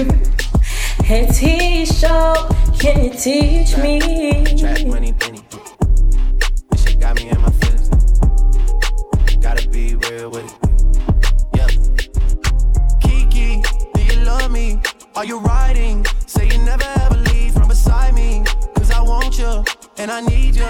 hey T-Show, can you teach me? Trap money, Benny. This shit got me in my feelings. Gotta be real with it. Yeah. Kiki, do you love me? Are you riding? Say you never ever leave from beside me. Cause I want you, and I need you.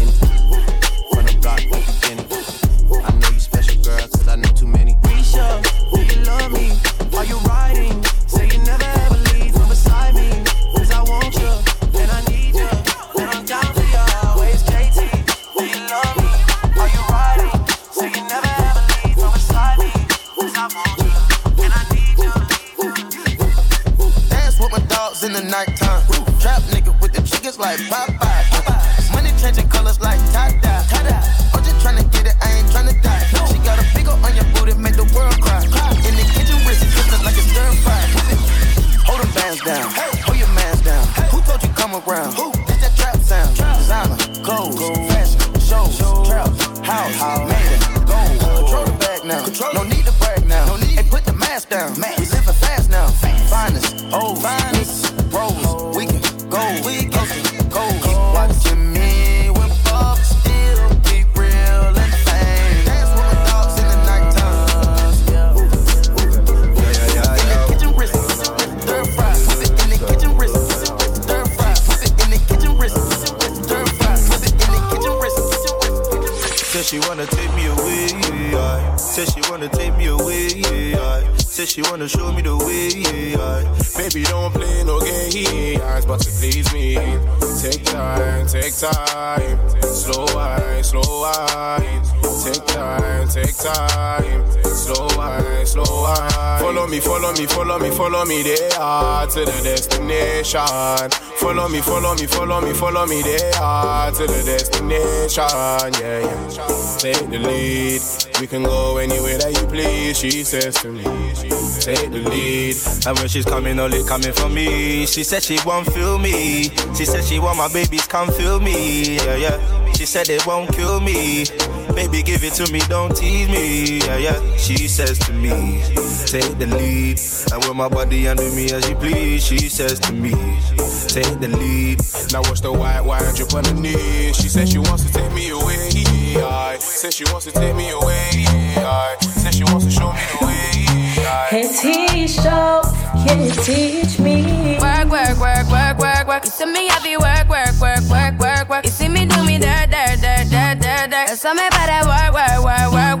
follow me, there to the destination. Follow me, follow me, follow me, follow me there to the destination. Yeah, yeah. Take the lead. We can go anywhere that you please. She says to me, take the lead. And when she's coming, only coming for me. She said she won't feel me. She said she want my babies, come feel me. Yeah, yeah. She said it won't kill me. Baby, give it to me, don't tease me. Yeah, yeah. She says to me, take the lead. And with my body under me as you please. She says to me, take the lead. Now watch the white wine drip on the knees. She says she wants to take me away. I said she wants to take me away. I said she wants to show me the way. Hey T-Show, can you teach me? Work, work, work, work, work, work. You see me heavy work, work, work, work, work, work. You see me do me dirt, dirt, dirt, dirt, dirt, dirt. There's something about that work, work, work, work, work, work.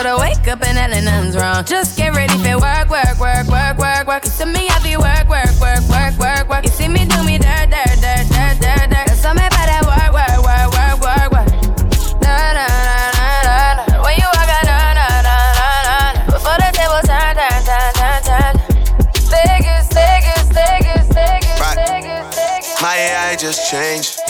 But I wake up and hell nothing's wrong. Just get ready for work, work, work, work, work, work. You see me heavy work, work, work, work, work, work. You see me do me dirt, dirt, dirt, dirt, dirt, dirt. There's something about that work, work, work, work, work, work. Da, da, da, da, da, da. When you walk out, da, da, da, da, da. Before the table turn, turn, turn, turn, turn. Vegas, Vegas, Vegas, Right. Vegas, Vegas. My AI just changed.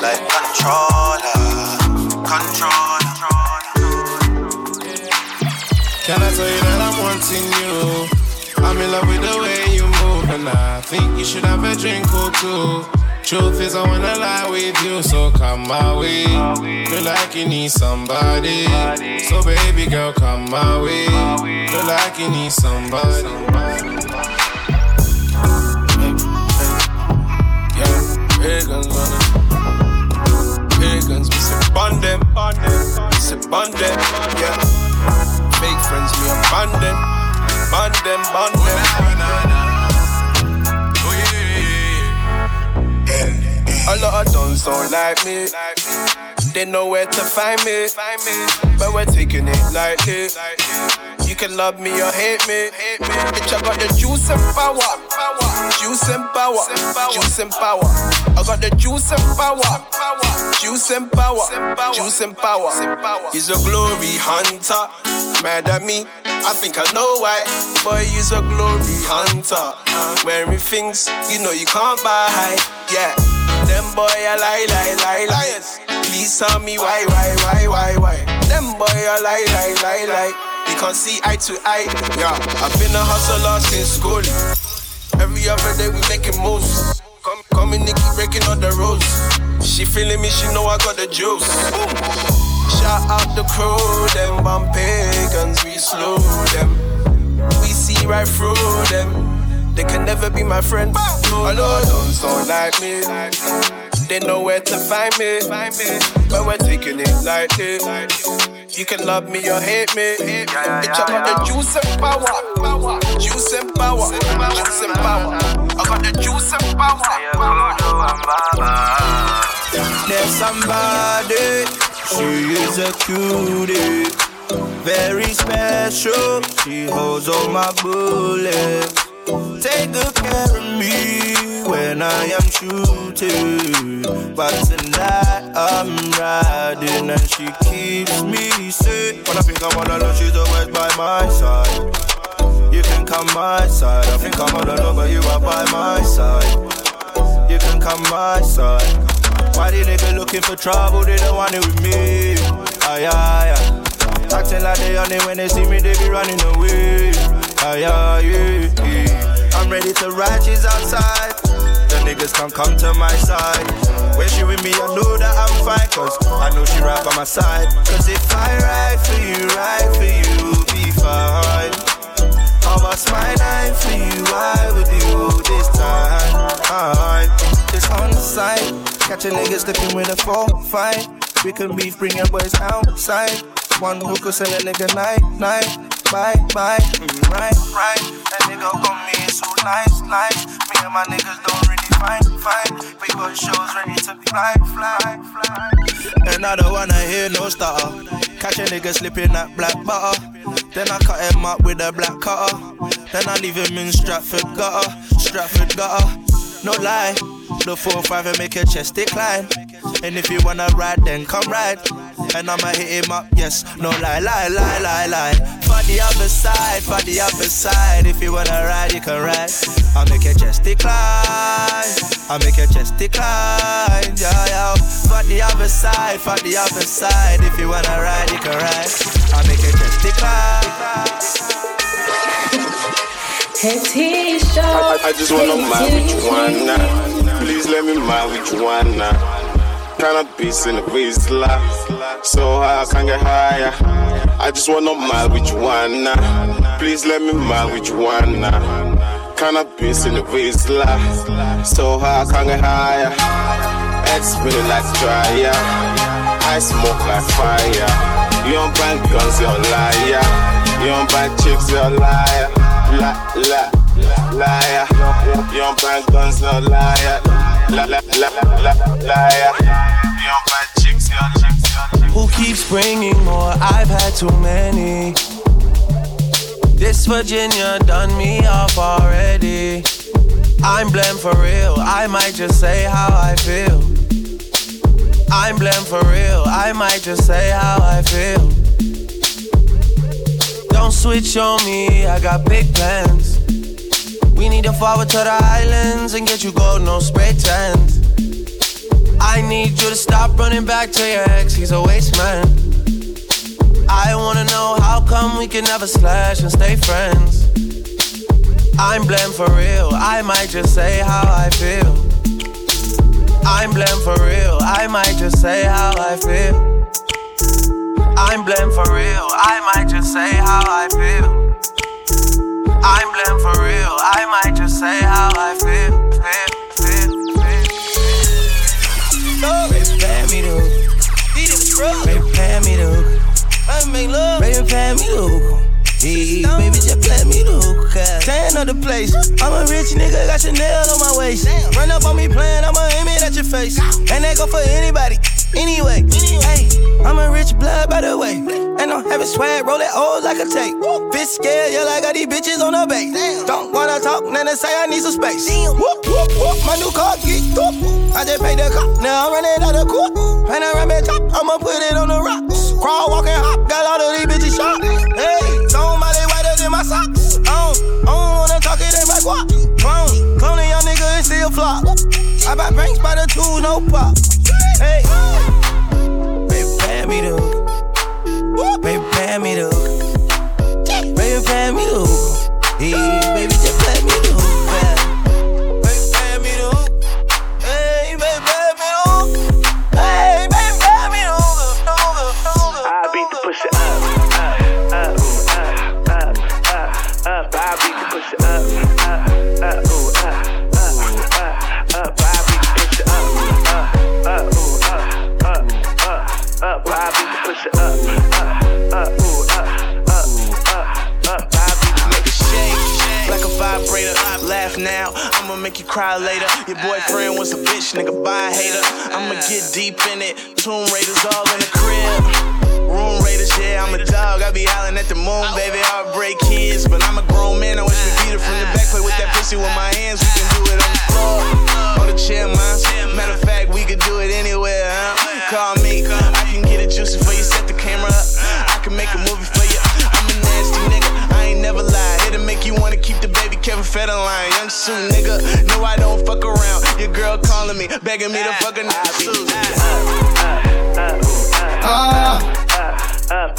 like controller, controller. Can I tell you that I'm wanting you? I'm in love with the way you move, and I think you should have a drink or two. Truth is, I wanna lie with you, so come my way. Feel like you need somebody, so baby girl, come my way. Feel like you need somebody. Yeah, big bond them, we say bond them, yeah. Fake friends, me and bond them, bond them, bond them. A lot of don't like me. They know where to find me. But we're taking it lightly. You can love me or hate me. Bitch, I got the juice and power. Juice and power. Juice and power. I got the juice and power. Juice and power. Juice and power. He's a glory hunter. Mad at me. I think I know why. Boy, he's a glory hunter. Wearing things you know you can't buy. Yeah. Them boy a lie, lie, lie, liars. Please tell me why, why, why, why, why. Them boy are lie, lie, lie, lie. We can't see eye to eye. Yeah, I've been a hustler since school. Every other day we making moves. Come, coming, Nicky breaking all the rules. She feeling me, she know I got the juice. Shout out the crew, them bomb pagans, we slow them. We see right through them. They can never be my friend. Don't don't like me. They know where to find me. But we're taking it lightly. You can love me or hate me. Bitch, I got the juice and power. Juice and power. Juice and power. I got the juice and power. There's somebody, she is a cutie, very special. She holds all my bullets. Take good care of me when I am shooting. But tonight I'm riding and she keeps me safe. When I think I'm all alone, she's always by my side. You can come my side. I think I'm all alone, but you are by my side. You can come my side. Why the nigga looking for trouble? They don't want it with me. Aye, aye, aye. Acting like they on it when they see me, they be running away. Aye, aye, yeah. I'm ready to ride, she's outside. The niggas can't come to my side. When she with me, I know that I'm fine. Cause I know she right by my side. Cause if I ride for you, ride for you, be fine. How about my night for you? I would do this time. Alright, just on the side. Catch a nigga slipping with a four, five. We can beef, bring your boys outside. One could say a nigga night, night bye, bye. Mm, right, right. That nigga gon' me so nice, nice. Me and my niggas don't really fight, fight. We got shows ready to fly, fly, fly. And I don't wanna hear no starter. Catch a nigga slipping that black butter. Then I cut him up with a black cutter. Then I leave him in Stratford gutter, Stratford gutter. No lie, the 4-5 and make your chest decline. And if you wanna ride, then come ride. And I'ma hit him up, yes, no lie, lie, lie, lie, lie. For the other side, for the other side. If you wanna ride, you can ride. I'll make your chest decline. I'll make your chest decline. Yeah, yeah. For the other side, for the other side. If you wanna ride, you can ride. I'll make your chest decline. I, I, I just wanna with you one. Please let me with you one Cannot be in the life. So I can't get higher. I just wanna mile with you now. Please let me mile with you now. Cannot be in the life. So I can't get higher. X spinning like dryer. I smoke like fire. You don't buy guns, you're a liar. You don't buy chicks, you're a liar. La, la, liar. You don't buy guns, you're a liar. Who keeps bringing more? I've had too many. This Virginia done me off already. I'm blamed for real. I might just say how I feel. I'm blamed for real. I might just say how I feel. Don't switch on me. I got big plans. We need to forward to the islands and get you gold, no spray tents. I need you to stop running back to your ex, he's a waste man. I wanna know how come we can never slash and stay friends. I'm blamed for real, I might just say how I feel. I'm blamed for real, I might just say how I feel. I'm blamed for real, I might just say how I feel. I'm blamed for real, the place. I'm a rich nigga, got Chanel on my waist. Run up on me playing, I'ma aim it at your face. And that go for anybody. Anyway, hey, I'm a rich blood by the way. And I'm having swag, roll it old like a tape. Bitch scared, yeah, like I got these bitches on the base. Don't wanna talk, then they say I need some space. Whoop, whoop, whoop, my new car geeked up. I just paid the cop, now I'm running out of court. And I run me top, I'ma put it on the rocks. Crawl, walk, and hop, got all of these bitches shot. Flop. I buy banks by the two, no pop. Hey, baby, pay me the. Baby, pay me the. Baby, pay me the hook. Now, I'ma make you cry later. Your boyfriend was a bitch, nigga, buy a hater. I'ma get deep in it. Tomb Raiders all in the crib. Room Raiders, yeah, I'm a dog. I be howling at the moon, baby. I'll break kids, but I'm a grown man. I wish we beat it from the back. Play with that pussy with my hands. We can do it on the floor, on the chair, man. Matter of fact, we could do it anywhere, huh? Call me, I can get it juicy for you. Set the camera up. I can make a movie for you. I'm a nasty nigga. I ain't never lied. Kevin Federline. Young Sue, nigga. No, I don't fuck around. Your girl calling me, begging me to fuck nigga Sue. Ah, ah, ah,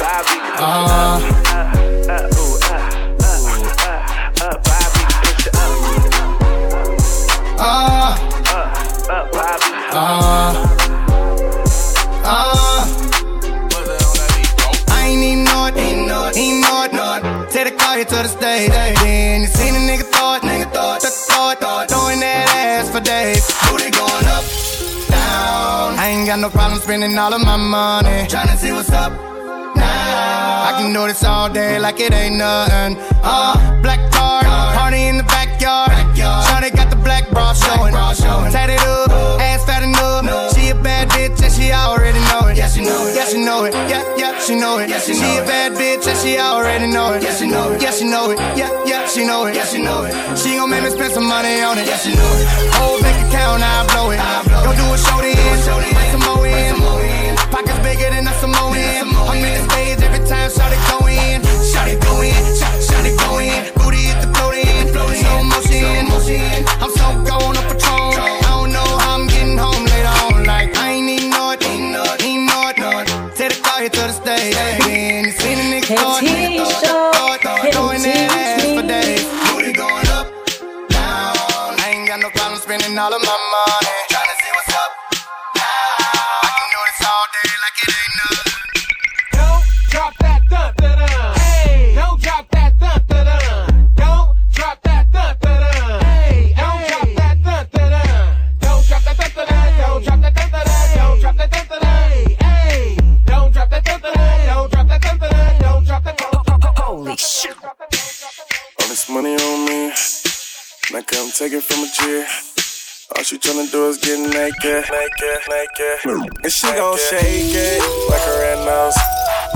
ah, ah. I ain't even know it, ain't know it, ain't know it, know it. Take the car here to the stage, then you seen a nigga throw it, throw throwing that ass for days. Booty going up, down. I ain't got no problem spending all of my money, tryna see what's up. Now. I can do this all day like it ain't nothing. Uh, black car, party in the backyard. Shawty got the black bra showing. Tatted up, ass fat enough. Bad bitch and she already know it. Yeah, she know it. Yeah, she know it. Yeah, yeah, she know it. she, a bad bitch and she already know it. Yeah, she know it. Yeah, she know it. Yeah, yeah, she know it. Yeah, she know it. She gon' make me spend some money on it. Yeah, she know it. Whole bank account, I blow it. Go do a show then. Bring some more in. Pockets bigger than a Samoan. I'm in the stage every time Shawty go in. Shawty go in. Shawty, Shawty go in. Booty hit the float in. Slow motion. I'm so gone up Patron. Spending all of my money. Trying to see what's up. I can do this all day like it ain't nothing. Don't drop that dun dun. Hey, don't drop that dun dun. Don't drop that dun dun. Hey, don't drop that dun dun. Don't drop that dun dun. Don't drop that. Don't drop dun dun dun. Hey, don't drop that dun dun. Don't drop that dun dun. Don't drop that. Holy shit. All this money on me, I come take it from a G. She tryna do is get naked, naked, naked. And she gon' shake it like a red nose,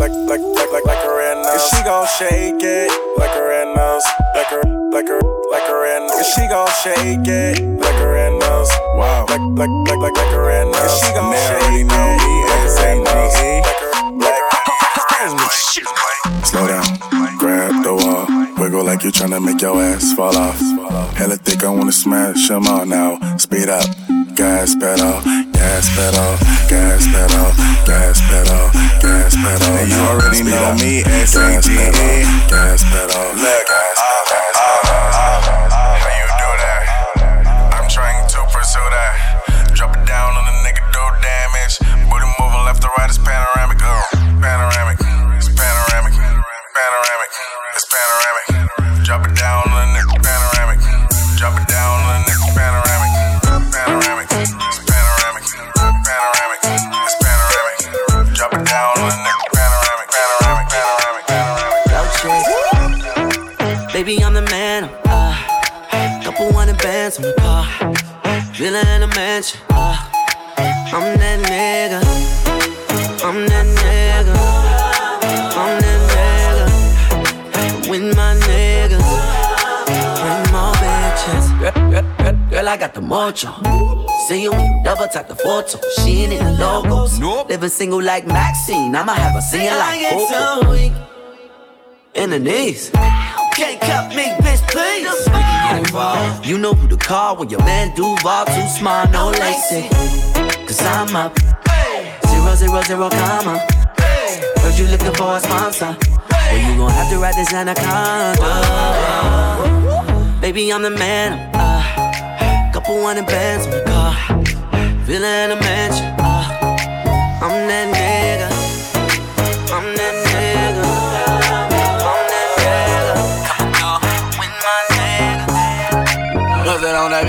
like like like like like a red nose. And she gon' shake it like a red nose, like a like a like a red nose. And she gon' shake it like a red nose, wow, like like like like like a red nose. And she gon' shake it like a red nose, like a like a Slow down, you tryna make your ass fall off. Hella thick, I wanna smash smash 'em all now. Speed up, gas pedal, gas pedal, gas pedal, gas pedal, gas pedal. And you already know me, gas pedal, gas pedal, gas pedal. I got the mojo. See you double tap the photo. She ain't in the logos. Nope. Living single like Maxine. I'ma have her singing like Coco in the knees. Can't cut me, bitch, please. You know who to call when your man Duval too smart, no lacy. Cause I'm up. Zero, zero, zero, comma. Heard you looking for a sponsor. Well, you gon' have to ride this anaconda. Baby, I'm the man. Couple hundred bands on the car. Villa in a mansion. Uh, I'm that nigga. I'm that nigga. I'm my nigga. What's that on that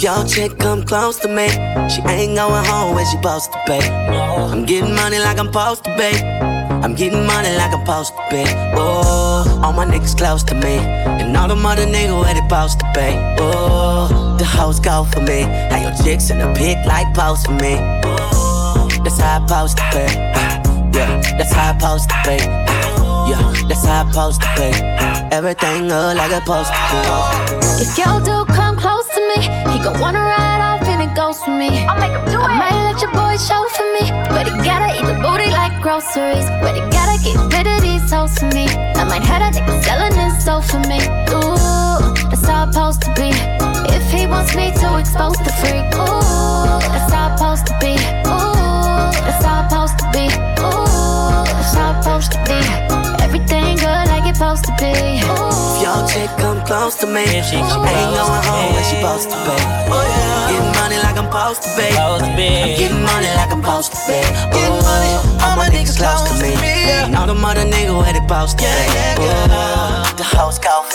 your chick come close to me, she ain't going home when she supposed to be. I'm getting money like I'm supposed to be. I'm getting money like I'm supposed to be. Oh, all my niggas close to me, and all the mother niggas where they supposed to be. Oh, the hoes go for me. How your chicks in the pic like post for me. Oh, that's how I supposed to be. Yeah, that's how I supposed to be. Yeah, that's how I supposed to be. Everything look like it's supposed to be. If your do come close to me, he gon' wanna ride off and it goes for me. I'll make him do I it. might let your boy show for me, but he gotta eat the booty like groceries. But he gotta get rid of these hoes for me. I might have that nigga selling his soul for me. Ooh, that's how it's supposed to be. If he wants me to expose the freak, ooh, come close to me, she, ain't going home when she supposed to be. Getting money like I'm supposed to be. I'm getting money like I'm supposed to be. Getting money, all my niggas close to me. And all the mother niggas where they supposed to be. Ooh, The hoes go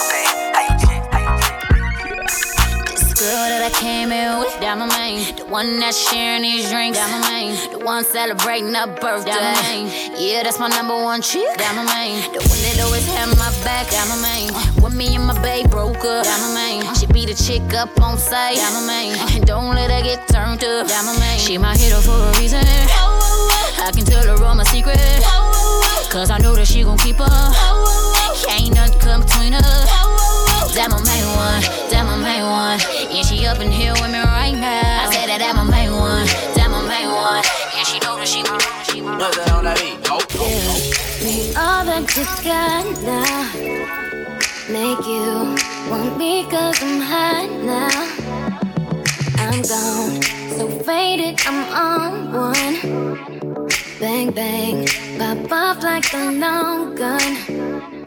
came in with, down my main. The one that's sharing these drinks, down my main. The one celebrating her birthday, down my main. Yeah, that's my number one chick, down my main. The one that always had my back, down my main. Uh, when me and my babe broke up, down my main. Uh, she be the chick up on sight, down my main. Uh, and don't let her get turned up, down my main. She my hero for a reason. I can tell her all my secrets. Cause I know that she gon' keep up. Ain't nothing come between us. That my main one, that my main one. Yeah, she up in here with me right now. I said that that my main one, that my main one. Yeah, she know that she my, she my. What's that on that beat? Yo. Me all that you got now. Make you want me cause I'm hot now. I'm gone, so faded, I'm on one. Bang, bang, pop off like a long gun.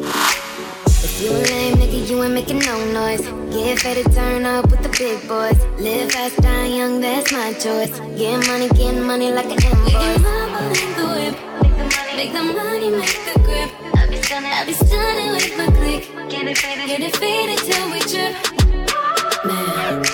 You a lame nigga, you ain't making no noise. Get ready to turn up with the big boys. Live fast, die young, that's my choice. Get money, get money like an invoice. Make the whip. Make the money, make the grip. I be stunning, I be stunning with my click. Get it faded, get it faded till we trip. Man,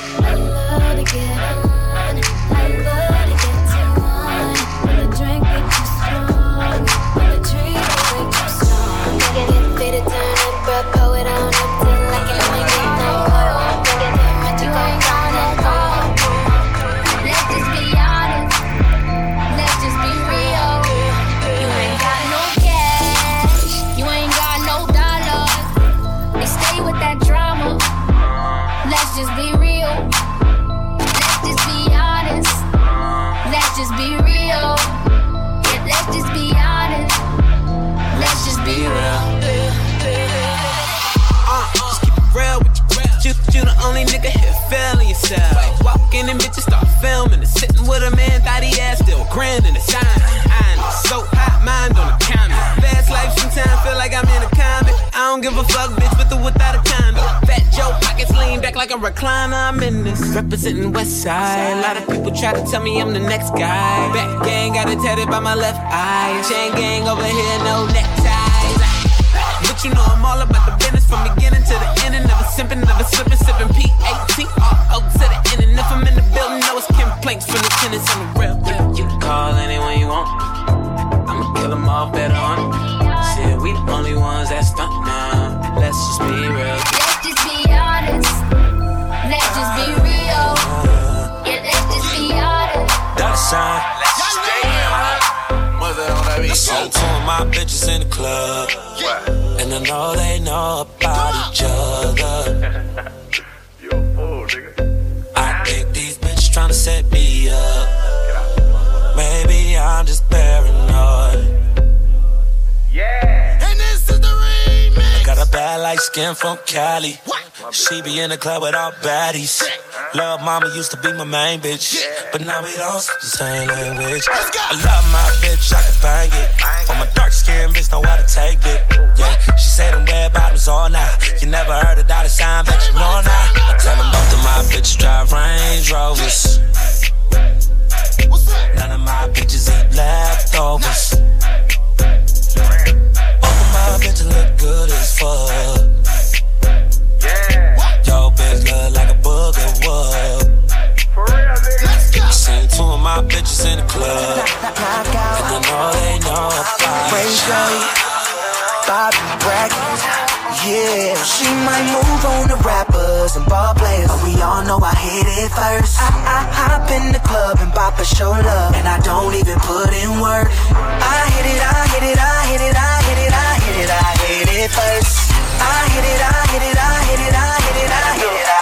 and bitches start filming. And sitting with a man, thought he ass still grinning. The sign. I know, so hot, mind on a counter. Fast life sometimes feel like I'm in a comic. I don't give a fuck, bitch, with or without a condom. Fat Joe pockets lean back like a recliner. I'm in this. Representing West Side. A lot of people try to tell me I'm the next guy. Back gang got it tatted by my left eye. Chain gang over here, no neckties. But you know I'm all about the business from beginning to the end. And never simping, never slipping, sipping P-A-T-R-O to the end. And if I'm in the building, know it's complaints from the tenants on the real. You, you can call anyone you want. I'ma kill them all better on it. Shit, we the only ones that stunt now. Let's just be real. Let's just be honest. Let's just be real. Yeah, let's just be honest. Dollar sign. So two of my bitches in the club. And I know they know about each other. I think these bitches tryna set me up. Maybe I'm just paranoid. Yeah. And this is the remix. I Got a bad light skin from Cali. She be in the club with all baddies. Love mama used to be my main bitch. But now we don't speak the same language. I love my bitch, I can bang it. For my dark skin bitch, know how to take it. Yeah, she said them red bottoms all night. You never heard a dollar sign, but you know now. I tell them both of my bitches drive Range Rovers. None of my bitches eat leftovers. Both of my bitches look good as fuck. Yo, bitch look like a booger wub. Seen two of my bitches in the club. And I know they know about Range Rover, Bob brackets. Yeah, she might move on to rappers and ball players, but we all know I hit it first. I, I hop in the club and bop a show love, and I don't even put in work. I hit it, I hit it, I hit it, I hit it, I hit it, I hit it first. I hit it, I hit it, I hit it, I hit it, I hit it, I hit it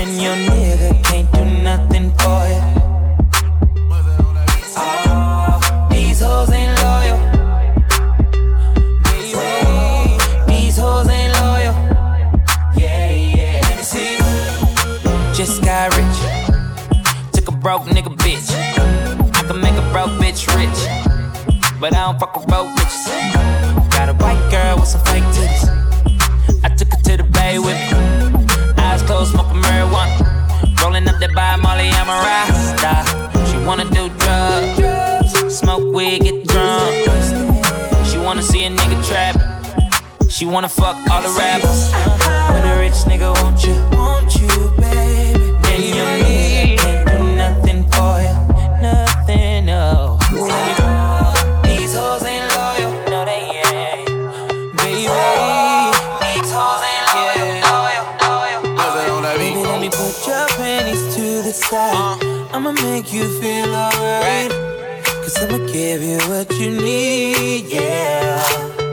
and your nigga can't do nothing for you. Oh, these hoes ain't loyal. These hoes ain't loyal. Yeah, yeah. Let me see. Just got rich. Took a broke nigga bitch. I can make a broke bitch rich. But I don't fuck with broke bitches. Got a white girl with some fake titties. Rolling by Molly, I'm a rasta. She wanna do drugs, smoke weed, get drunk. She wanna see a nigga trap. She wanna fuck all the rappers. When a rich nigga want you, want you, baby. I'ma make you feel alright. Cause I'ma give you what you need, yeah.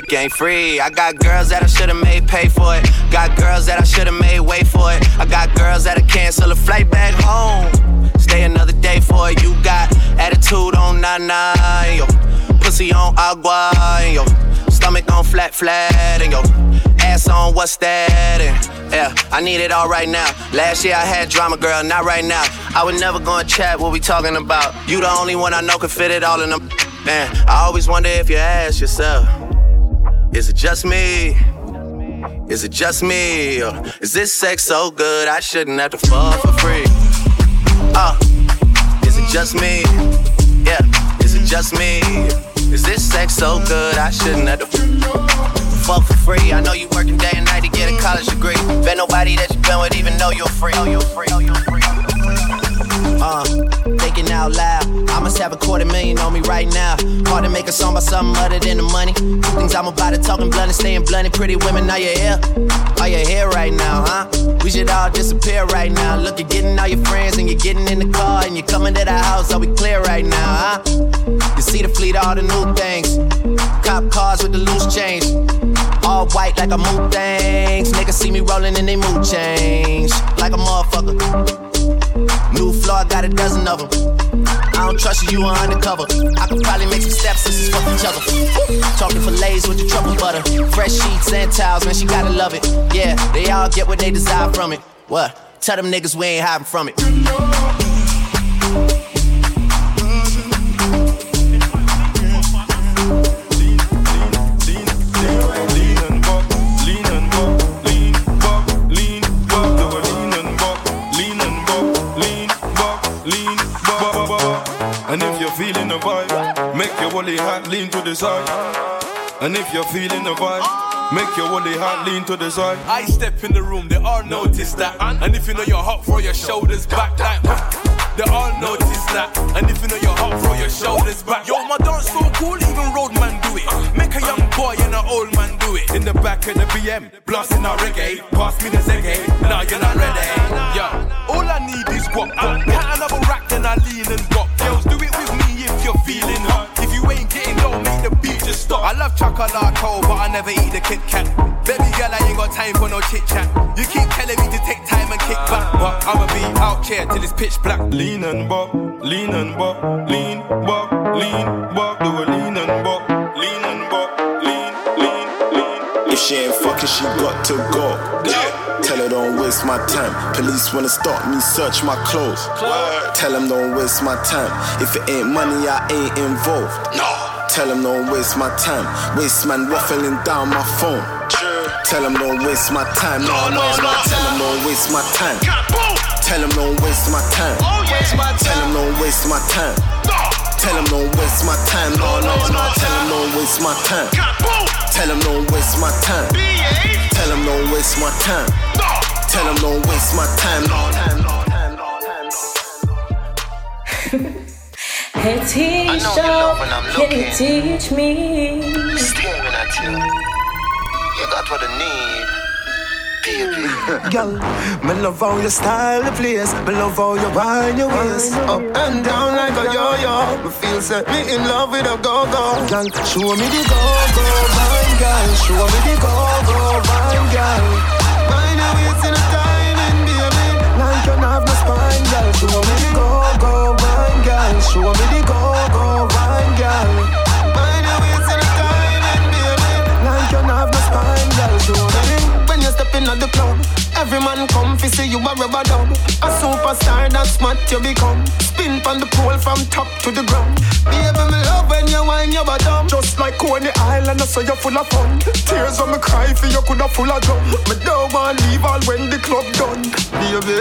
Dick ain't free. I got girls that I should've made pay for it. Got girls that I should've made wait for it. I got girls that'll cancel a flight back home. Stay another day for it. You got attitude on nana, and yo. Pussy on agua, and yo. Stomach on flat, flat, and yo. Ass on what's that? And yeah, I need it all right now. Last year I had drama, girl, not right now. I would never go and chat what we talking about. You the only one I know can fit it all in them. Man, I always wonder if you ask yourself, is it just me? Is it just me? Is this sex so good I shouldn't have to fuck for free? Uh, is it just me? Yeah, is it just me? Is this sex so good I shouldn't have to fuck for free? I know you working day and night to get a college degree. Bet nobody that you been with even know you're free. Know you're free. Know you're free. Uh, thinking out loud. I must have a quarter million on me right now. Hard to make a song about something other than the money. Two things I'm about to talking blunt and staying blunt. Pretty women, are you here? Are you here right now, huh? We should all disappear right now. Look, you're getting all your friends and you're getting in the car and you're coming to the house. Are we clear right now, huh? You see the fleet, all the new things. Cop cars with the loose change. All white like a mood things. Niggas see me rolling and they mood change. Like a motherfucker. New floor, I got a dozen of them. I don't trust you, you are undercover. I could probably make some stepsisters fuck each other. Talking fillets with the truffle butter. Fresh sheets and towels, man, she gotta love it. Yeah, they all get what they desire from it. What? Tell them niggas we ain't hiding from it. And if you're feeling the vibe, make your woolly hat lean to the side. And if you're feeling the vibe, Make your woolly heart lean to the side. I step in the room, they all notice that. And if you know you're hot, throw your shoulders back like. They all notice that. And if you know you're hot, throw your shoulders back. Yo, my dance so cool, even roadman do it. Make a young boy and an old man do it. In the back of the BM, blasting our reggae. Pass me the reggae. Now you're not ready. Yo, all I need is guap. Cat another rack, then I lean and bop you're feeling hot. If you ain't getting low, make the beat just stop. I love chocolate, but I never eat the Kit Kat. Baby girl, I ain't got time for no chit chat. You keep telling me to take time and kick back, but I'ma be out here till it's pitch black. Lean and bop, lean and bop, lean, bop, lean, bop, do a lean and bop, lean and bop, lean, lean, lean. If she ain't fucking, she got to go. Tell her don't waste my time. Police wanna stop me, search my clothes. Tell them don't waste my time. If it ain't money, I ain't involved. No. Tell them don't waste my time. Waste man waffling down my phone. Tell them don't waste my time. No, no, no. Tell them don't waste my time. Tell them don't waste my time. Oh Tell them don't waste my time. Tell them don't waste my time. No, no, no. Tell them don't waste my time. Tell them don't waste my time. Tell them don't waste my time. Tell them don't waste my time. No, Hey, teacher, can you teach me? Staring at you. You got what I need. Girl, me love how your style the place. Me love how you wind your waist oh, up and down like a yo-yo. Me feel set me in love with a go-go. Girl, show me the go-go, wine girl. Show me the go-go, wine girl. Wind your waist in a baby. Like you have no spine, girl. Show me the go-go, wine girl. Show me the go-go, wine girl. Step in the club. Every man come fi see you a rubber dub. A superstar that's smart you become. Spin from the pole from top to the ground. Baby, me love when you wine your bottom. Just like Coney Island, I saw you full of fun. Tears when me cry for you coulda full of drum. Me don't want leave all when the club done. Baby,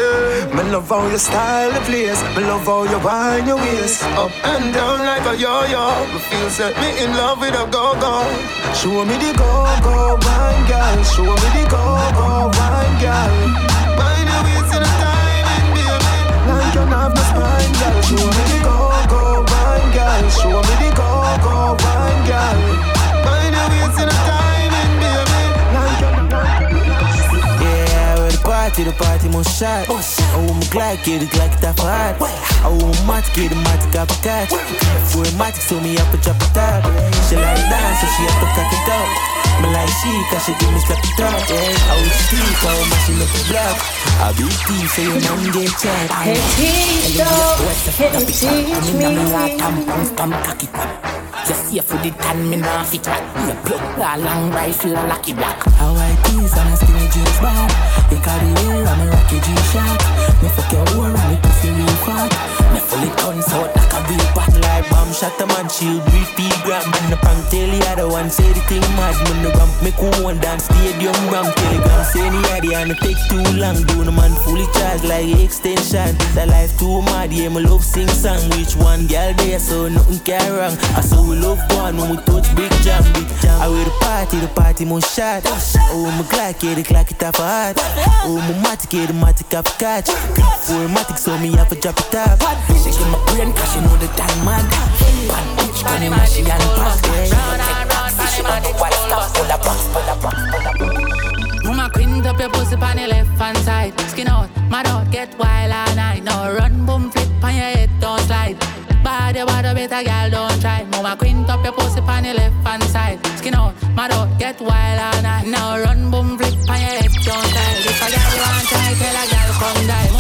me love how you style the place. Me love how you wine your waist up and down like a yo-yo. Me feel set me in love with a go-go. Show me the go-go wine, girl. Show me the go-go wine, girl. Wine your waist in a timing, baby. Like you have no spine, girl. Show me the go-go wine, girl. Show me the go-go wine, girl. Wine your waist in a timing, baby. Yeah, we're the party, the party must shot. Oh, my Glock, get the Glock, it's for hot. Oh, my Matic, get the Matic, got a catch. For a Matic, so me up and drop it top. She like dance, so she have to crack it up. Me like she, cause she give me it up. Yeah, I will sleep, I mash it up the block. I be thief, so your man get chat. Hey, teacher, can you teach me? You see for the tan, me nah fit back. Me a plug a long rifle, a lucky black. How I tease and I skinny jeans bar. You carry hair and me rocky G-Shock. Me fuck your whore and me pussy real fat. Me fully guns out like a real bat like bomb shot a man shield with P gram. Man the prank tell the other one say the thing mad. Man the ramp me cool one dance stadium ramp. Telegram say the idea and it take too long. Do the man fully charged like extension. The life too mad, yeah me love sing song. Which one girl there so nothing can wrong. I saw we love one when we touch big jam, big jam. I wear the party, the party must shot. Oh my Glock, yeah the clock it off a heart. Oh my Matic, yeah the Matic off a catch. For a Matic, so me have to drop it off. She give my brain cause she know the time mad. Bad bitch, money man, she and pass. She on the white stuff, pull a box, pull a box, pull a box. Mama quint up your pussy on the left hand side. Skin out, mad out, get wild all night. Now run, boom, flip on your head, don't slide. Body, body, better girl, don't try. Quint up your pussy on the left hand side. Skin out, mad out, get wild all night. Now run, boom, flip on your head, don't slide. If a girl want try, tell a girl come die.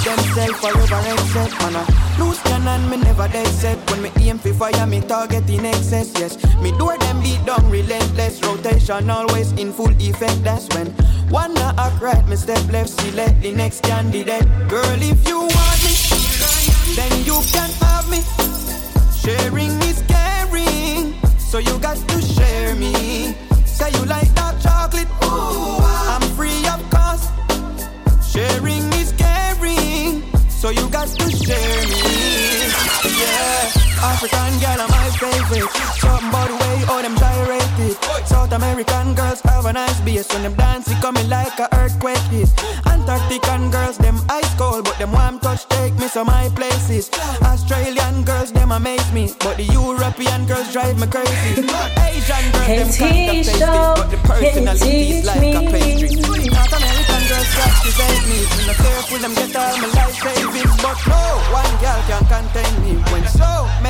For themself forever accept Man. A loose cannon me never dead set. When me aim for fire me target in excess Yes, me do them beat down relentless. Rotation always in full effect That's when one a act right Me step left select the next candidate. Girl if you want me Then you can have me. Sharing is caring So you got African girl are my favorite. Something about the way all them gyrated. South American girls have a nice bass when them dance, it coming like a earthquake hit. Antarctican girls, them ice cold, but them warm touch take me to my places. Australian girls, them amaze me, but the European girls drive me crazy. Asian girls, Hey, them kind of tasty, but the personality is like a me? pastry. North American girls captivate me. When I careful, them get all my life savings, but no one girl can contain me. When so many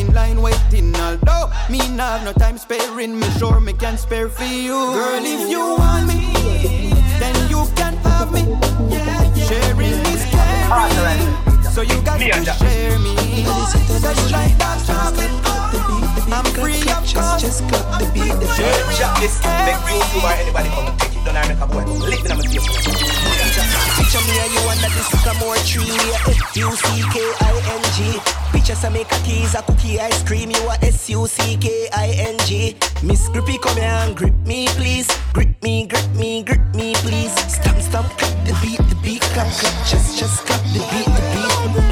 in line waiting, although me not have no time sparing, me sure me can spare for you. Girl, if you want me, then you can have me. Sharing is caring, so you got to share me. So you like that chocolate? I'm free of cost. Just cut the beat. Share, share this. Make YouTube or anybody come take it. Don't I make a boy come lick it on my face. Picture me and you under the sycamore tree. We are F-U-C-K-I-N-G. Picture some make a keys, a cookie, ice cream. You are S-U-C-K-I-N-G. Miss Grippy, come here and grip me, please. Grip me, grip me, grip me, please. Stamp, stamp, clap the beat, the beat, clap, clap. Just, just clap the beat, the beat.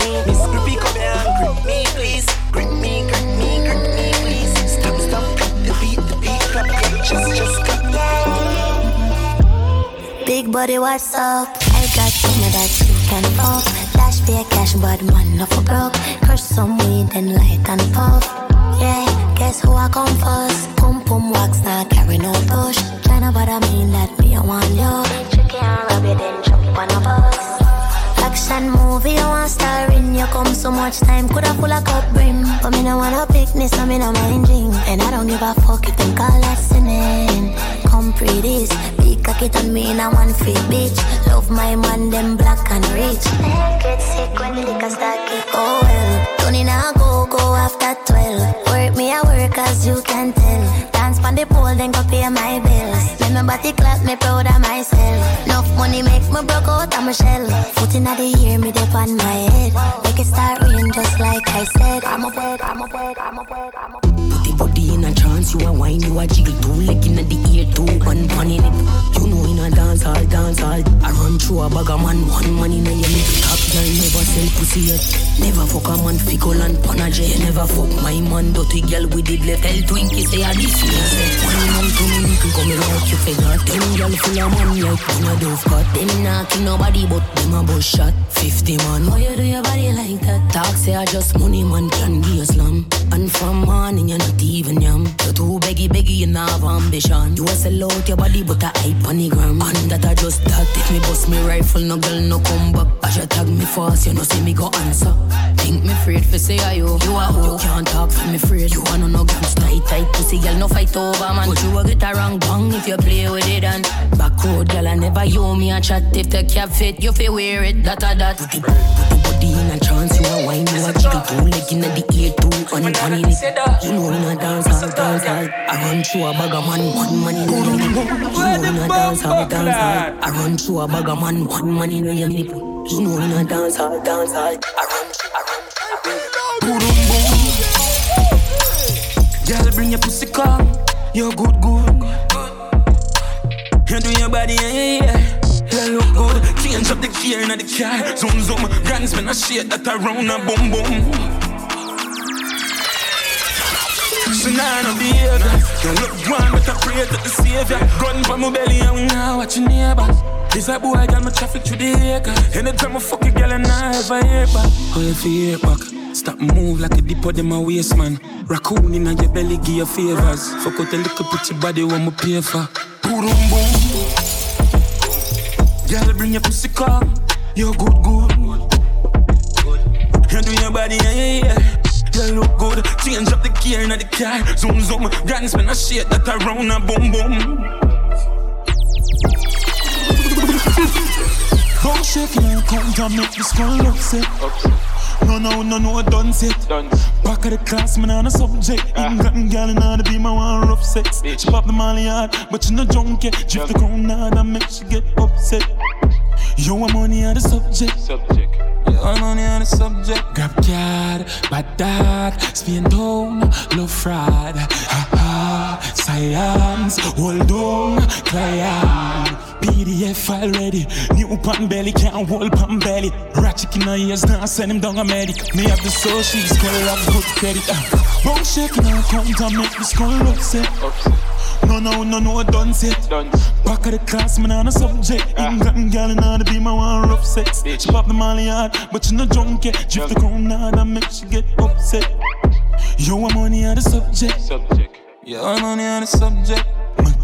Body, what's up? I got something that you can fuck. Dash for your cash, but man, not for broke. Crush some weed and light and puff. Yeah, guess who I come first? Pum pum wax, not carry no push. Tryna bother me that me I want you. Tricky and rub it, then jump on a bus. Action movie, you want star in You come so much time, coulda full of cup brim But me no wanna picnic, so me no mind drink And I don't give a fuck if them call us sinning Come pretty, big cocky on me in a one feet bitch. Love my man, them black and rich. Head get sick when liquor start kick. Oh well, Tony now go, go after 12 Work me a work as you can tell. Dance pon the pole, then go pay my bills Make my body clap, me proud of myself. Enough money make me broke out of my shell. Foot in the ear, me dip on my head. Make it start rain just like I said. I'm a bed, I'm a bed, I'm a bed, I'm a the trance, you a wine, you a jiggle two leg in the ear, two one pan in it. You know in a dance hall, dance hall. I run through a bag of man, one man in a your top girl never sell pussy yet. Never fuck a man fickle and panache. You never fuck my man, dirty girl with it left. Tell Twinkie say I this year. One man to me, nickel come like you figure. Ten girl full of man like one a dove cut. Them not kill nobody but them a bus shot. Fifty man, why you do your body like that? Talk say I just money man can give a slam. And from morning you're not even yam. You too beggy beggy, you not have ambition. You a sell out your body but a hype on the gram. And that I just if me bust me rifle, no girl no come back. As you tag me fast, you know see me go answer. Think me afraid for say are you? You a who? You can't talk for me afraid. You a no no gams tight tight pussy girl no fight over man. But you a get a wrong bang if you play with it and back road girl I never you me a chat if the cap fit you feel wear it that a that. Put the, put the body in a trance, you a wine, you a it. You know in a dance hall, dance hall. I run through a bag of man, one nipple. You know in a dance hall, dance hall. I run through a bag of man, one nipple. You know in a dance hall, dance hall. I run, I run. Girl, bring your pussy come. You're good, good. You do your body, yeah, yeah, yeah. Look good. Change up the gear in the car. Zoom, zoom. Grand spin a shit that around a boom, boom. Now no behavior. Don't look one, but I pray to the savior. Gun for my belly and we now watch your neighbors. This a boy got me traffic to the acre. Anytime I fuck a girl and I ever hear back. Oh, if you hear back. Stop move like a depot in my waist, man. Raccoon in your belly, give you favors. Fuck out a little pretty body, what me pay for. Boom, boom. Girl, bring your pussy come. You're good, good. You do your body, yeah, yeah, yeah. You look good. Change up the gear in the car. Zoom, zoom. Grand spin a shit that around a boom, boom. Come shaking and come down, make the skull upset. No, no, no, no, I done set. Back of the class, man, on a subject. Ah. England gal in order be my one rough sex. She pop the molly hard, but she no drunk yet. Drift the crown hard and make she get upset. Yo, I'm money on the subject. Subject. On the subject. Grab card, bad dog, spin down, love fraud. Ha ha, science, hold on, client. PDF file ready. New pan belly, can't hold pan belly. Ratchet in her ears, now send him down a medic. Me have the soul, she's gonna have good credit. Uh. Bone shaking her count and make the skull upset. No, no, no, no, I done set. Back of the class, man, on a subject. Ah. England girl, and all be my one rough sex. She pop the molly hard, but you no drunk yet. Drift the crown hard and make she get upset. Yo, I'm on the subject. Subject. Yo, I'm on the subject.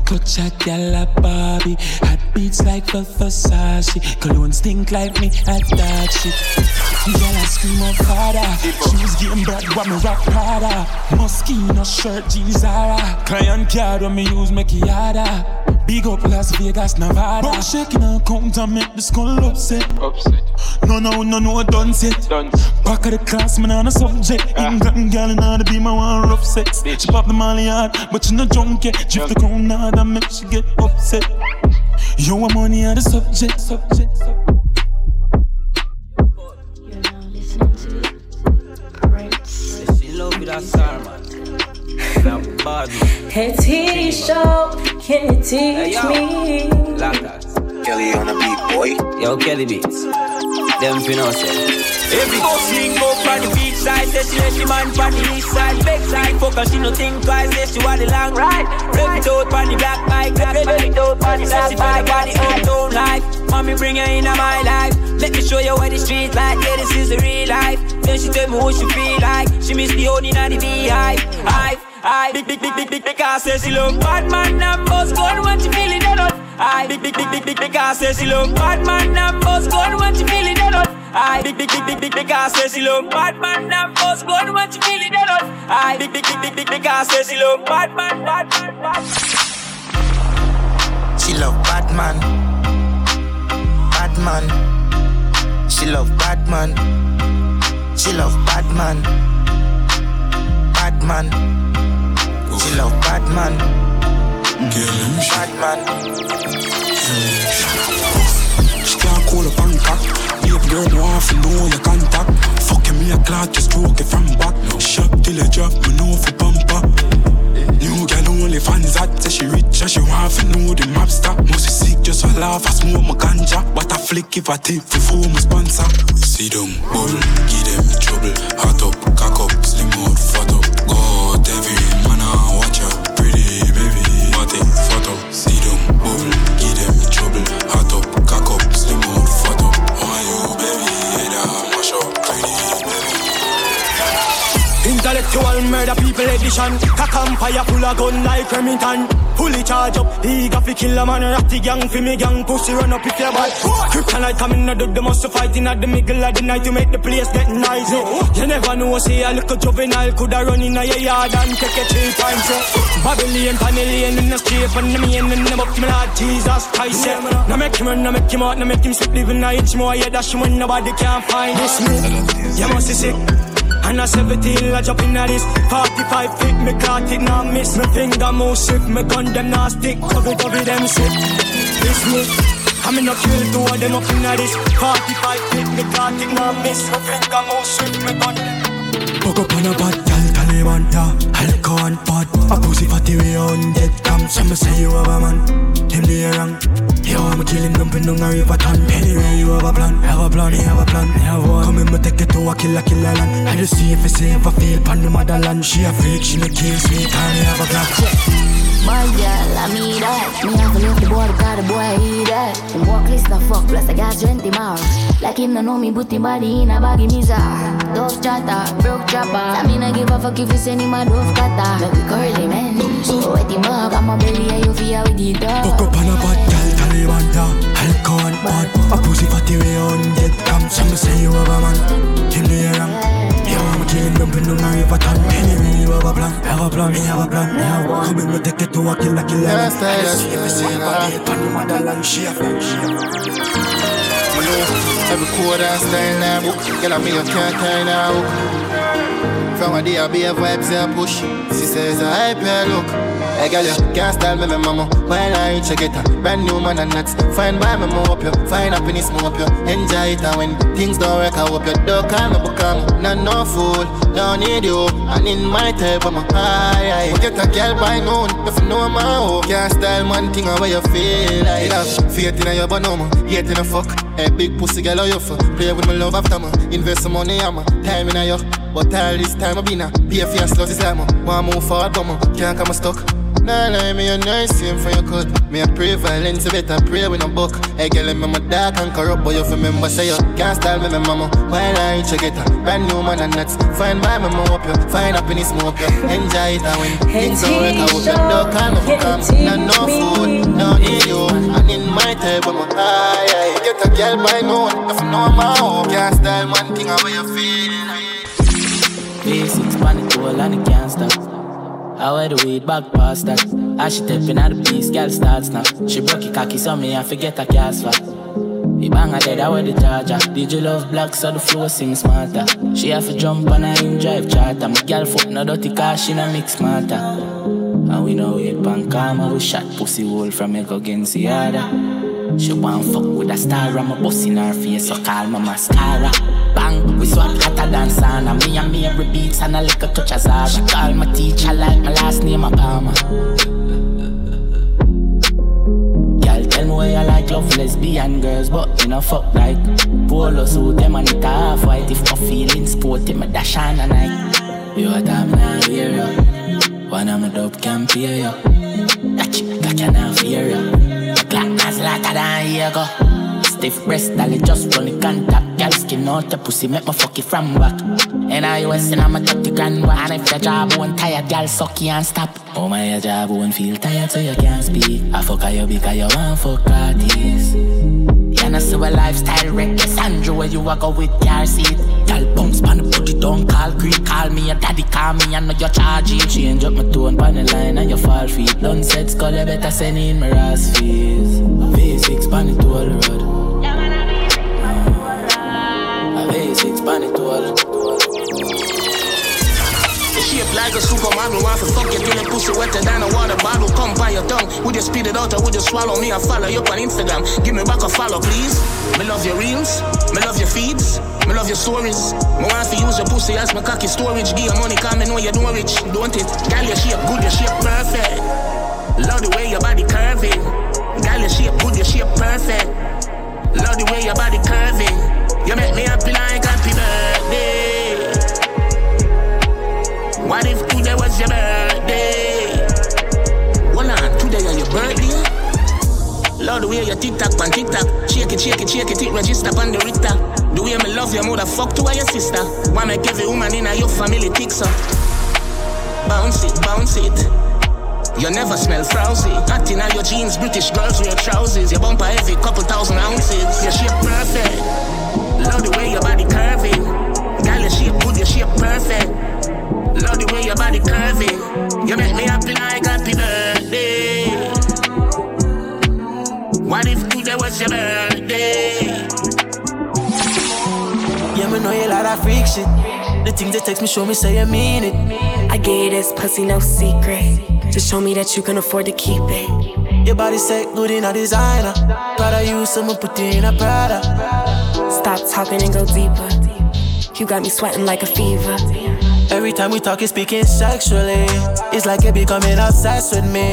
Clutch a gal a Barbie Hot beats like the Versace Cologne stink like me at that shit Gal a scream of father Shoes game bad but me rock harder Moschino shirt jeans Zara Client card when me use me Kiada Big up Las Vegas, Nevada. Bone shaking and count and make the skull upset. Upset. No, no, no, no, done set. Done. Back of the class, man, on a subject. Ah. England girl in order be my one rough sex. Bitch. She pop the molly hard, but you no drunk yet. Drift the crown hard and make she get upset. You want money on the subject, subject, subject. Hey, can you teach hey, me? Kelly on the beat, boy. Yo, Kelly beats. Them finna say. Every go swing go from the beach side, say she let she man from the east side, back side. Fuck her, she no think twice, say she want the long ride. Rev it out from the black bike, rev it out from the black bike. Got the uptown life, mommy bring her into my life. Let me show you what the street like, yeah this is the real life. Then she tell me what she feel like, she miss the honey and the beehive. Hive. I big big big big big because say she love bad man and boss gun when she feeling dead on. I big big big big big because say she love bad man and boss gun when she feeling dead on. I big big big big big because say she love bad man and boss gun when she feeling dead on. I big big big big big because say she love bad man bad man bad. She love bad man, bad man. She love bad man. She love bad man, bad man. She love bad man. Bad man. No want to know your contact. Fucking me a clock, just stroke it from back. Shop till I drop, me know for bumper. New girl only fans that say she rich and she want to know the map stop. Must sick just for laugh, I smoke my ganja. What a flick if I for four my sponsor. See them bull, give them trouble. Hot up, murder people edition. Cock empire full of gun like Remington. Fully charge up, eager fi kill a man. Ratty gang fi me gang, pussy run up if you bad. Kryptonite coming out of the muscle fighting at the middle of the night to make the place get noisy. You never know, say a little juvenile coulda run in a your yard and take it three times. Babylon, Panellian in the street, and the main in the book, me Lord Jesus Christ. Yeah. Now make him run, now make him out, now make him sleep, living a inch more. Yeah, that's when nobody can find this me. You must be sick. And a 17, I jump in at this 45 feet, me caught it, now miss. Me finger move swift, me gun them now stick. Cover, cover them sick This me I'm in kill two of them up in at this 45 feet, me caught it, now miss. Me finger move swift, me gun up on a bad gal, Taliban, yeah. Alcohol and pot A pussy fatty way on dead cam Some say you have a man. Them they wrong Yo, I'm a killing dumping on a river ton Anyway, you have a plan Have a plan, you have a plan Have one Come in, me take it to a killer, killer land I just see if it's safe, I feel pan the motherland She a freak, she no kill sweet And you have a black My girl, I mean that. Me have to love the boy because the boy eat that. Him walk list the fuck, plus I got 20 more. Like him no know me, put him body in a baggy mizar. Dove chatter, broke chopper. I mean I give a fuck if you send him a dove cutter. Make we curly man. So wet him up, I'm a belly and you feel with the dog. Fuck up on a bad gal, Taliban, yeah Pot A pussy fatty way on dead cam Some say you have a man. Him the wrong Yo, I'm a killing dumping on a river ton Anyway, you have a plan? Have a plan, me have a plan, me have one. Come in, me take it to a killer, killer. Yes, yes, See if it's safe, I feel pan the motherland She a fan, she a fan Every quarter style now book. Girl, I me you can't tie now. From a day I be a vibes I push. She says I hype yeah look. Hey girl, you can't style me, me mama. While I reach you get a brand new man and nuts. Fine by me, more up you. Find happiness, more up you. Enjoy it and when things don't work, I hope you don't call me become. Not no fool, don't need you. And in my type, I'm a high. high. Get a girl by noon, if you know my hope. Can't style man thing how you feel like. Have faith in your banana, hate in a fuck. Hey, big pussy girl, how you for? Play with my love after me. Invest some money, I'm a time in a yo. But all this time I been a pay for your sluts is like me. Want move forward, but me can't come stuck. Nah, lie me a nice same for your cut. Me a pray violence, you better pray with a book. Hey, girl, me my dark and corrupt, but you remember say you can't style me, my mama. While I reach you get a brand new man and nuts. Fine by me, more up you. Find happiness, more up you. Enjoy it and when things don't work, I hope you don't call me for come. Not no food, no need you. And in my type, I'm a high. Get a girl by noon, if you know my hope. Can't style one thing, how you feel. V6 pan it all and it can't stop. I wear the weed back past that. As she tapping at the piece, girl starts now. She broke it cocky, so me I forget her fat. He bang her dead, I wear the charger. Did you love black, so the flow sing smarter. She have to jump on her in drive charter. My girl foot no dirty car, she no mix smarter. And we know it pan karma, we shot pussy hole from Echo other. She want fuck with a star, I'm a bust in her face, so call my mascara. Bang, we swap hotter than sauna. Me and me every beats and a little touch of Zara. She call my teacher like my last name, Obama. Girl, tell me why you like love lesbian girls, but you know fuck like polo suit them and it half white. If my feeling sporty, my dash on a night. You a damn now hear you. One of my dope can pay you. That chick that can not fear you. Black as later than here go. Stiff breast, dolly just run the contact. Girl skin out the pussy, make me fuck it from back. And I was in I'm a 30 grand one. And if your job won't tired, girl suck you and stop. Oh my, your job won't feel tired so you can't speak. I fuck you because you want fuck artists. You know see a lifestyle reckless Andrew where you a go with car seat Girl bounce pan the booty don't call creep Call me your daddy call me I know you charge it Change up my tone pan the line and you fall feet Done set skull you better send in my ass fees V6 pan it to all the road like a supermodel, want to fuck you till pussy wetter than a water bottle. Come by your tongue, would you spit it out or would you swallow me? I follow you up on Instagram. Give me back a follow, please. Me love your reels, me love your feeds, me love your stories. Me want to use your pussy as my cocky storage. Give your money, come me know you don't rich, don't it? Girl, your shape good, your shape perfect. Love the way your body curving. Girl, your shape good, your shape perfect. Love the way your body curving. You make me happy like happy birthday. What if today was your birthday? Hold on, today is your birthday? Lord, the way you TikTok on TikTok. Shake it, shake it, shake it, it register on the Richter. The way me love your mother, fuck to your sister. Why make every woman in your family ticks up? Bounce it, bounce it. You never smell frowsy. Hot in your jeans, British girls wear trousers. Your bumper heavy, couple thousand ounces. Your shape perfect. Love the way your body curving. Girl, your shape good, your shape perfect. Love the way your body curving. You make me happy like happy birthday. What if today was your birthday? Yeah, me know you lot of freak shit. The things that text me show me say you mean it. I gave you this pussy no secret. Just show me that you can afford to keep it. Your body set good in a designer. Gotta use some put you in a Prada. Stop talking and go deeper. You got me sweating like a fever. Every time we talk, you speaking sexually. It's like you becoming obsessed with me.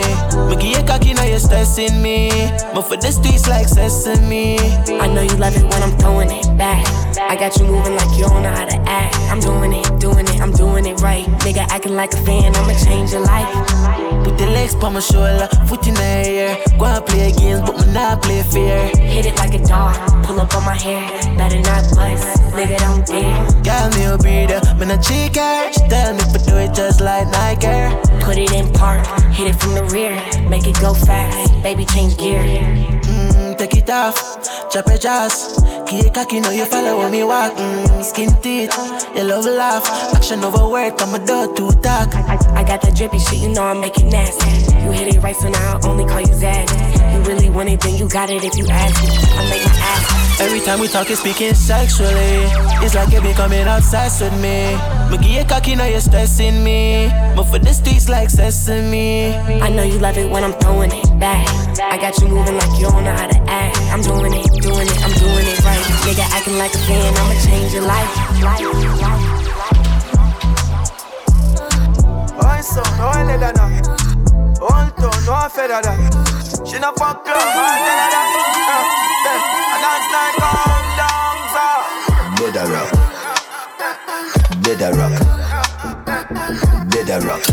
Give you cocky, now you're stressing me. But for the streets, like sesame. I know you love it when I'm throwing it back. I got you moving like you don't know how to act. I'm doing it, doing it, I'm doing it acting like a fan, I'ma change your life. Put the legs on my shoulder, foot in the air. Go and play games, but me not play fair. Hit it like a dog, pull up on my hair. Better not bust, nigga don't dare. Girl, me a breather, me not cheat her. She tell me to do it just like Nike. Put it in park, hit it from the rear. Make it go fast, baby change gear. Mm, chop it jazz. It cocky, know you follow me walk. Mm, skin teeth, you love laugh. Action over word, I'm a dog to talk. I, I got that drippy shit, you know I'm making nasty. You hit it right, so now I only call you Zed. You really want it, then you got it if you ask me. I make my ass. Every time we talk, it's speaking sexually. It's like you becoming obsessed with me. Me give you cocky, now you're stressing me. But for the streets, like sesame. I know you love it when I'm throwing it back. I got you moving like you don't know how to act. I'm doing it, doing it, I'm doing it right. Nigga acting like a fan, I'ma change your life. One son, no leather now. One ton, no feather that. She not fuck club, all leather that. Eh, eh, dance like calm down, sir. Better rock. Better rock. Better rock.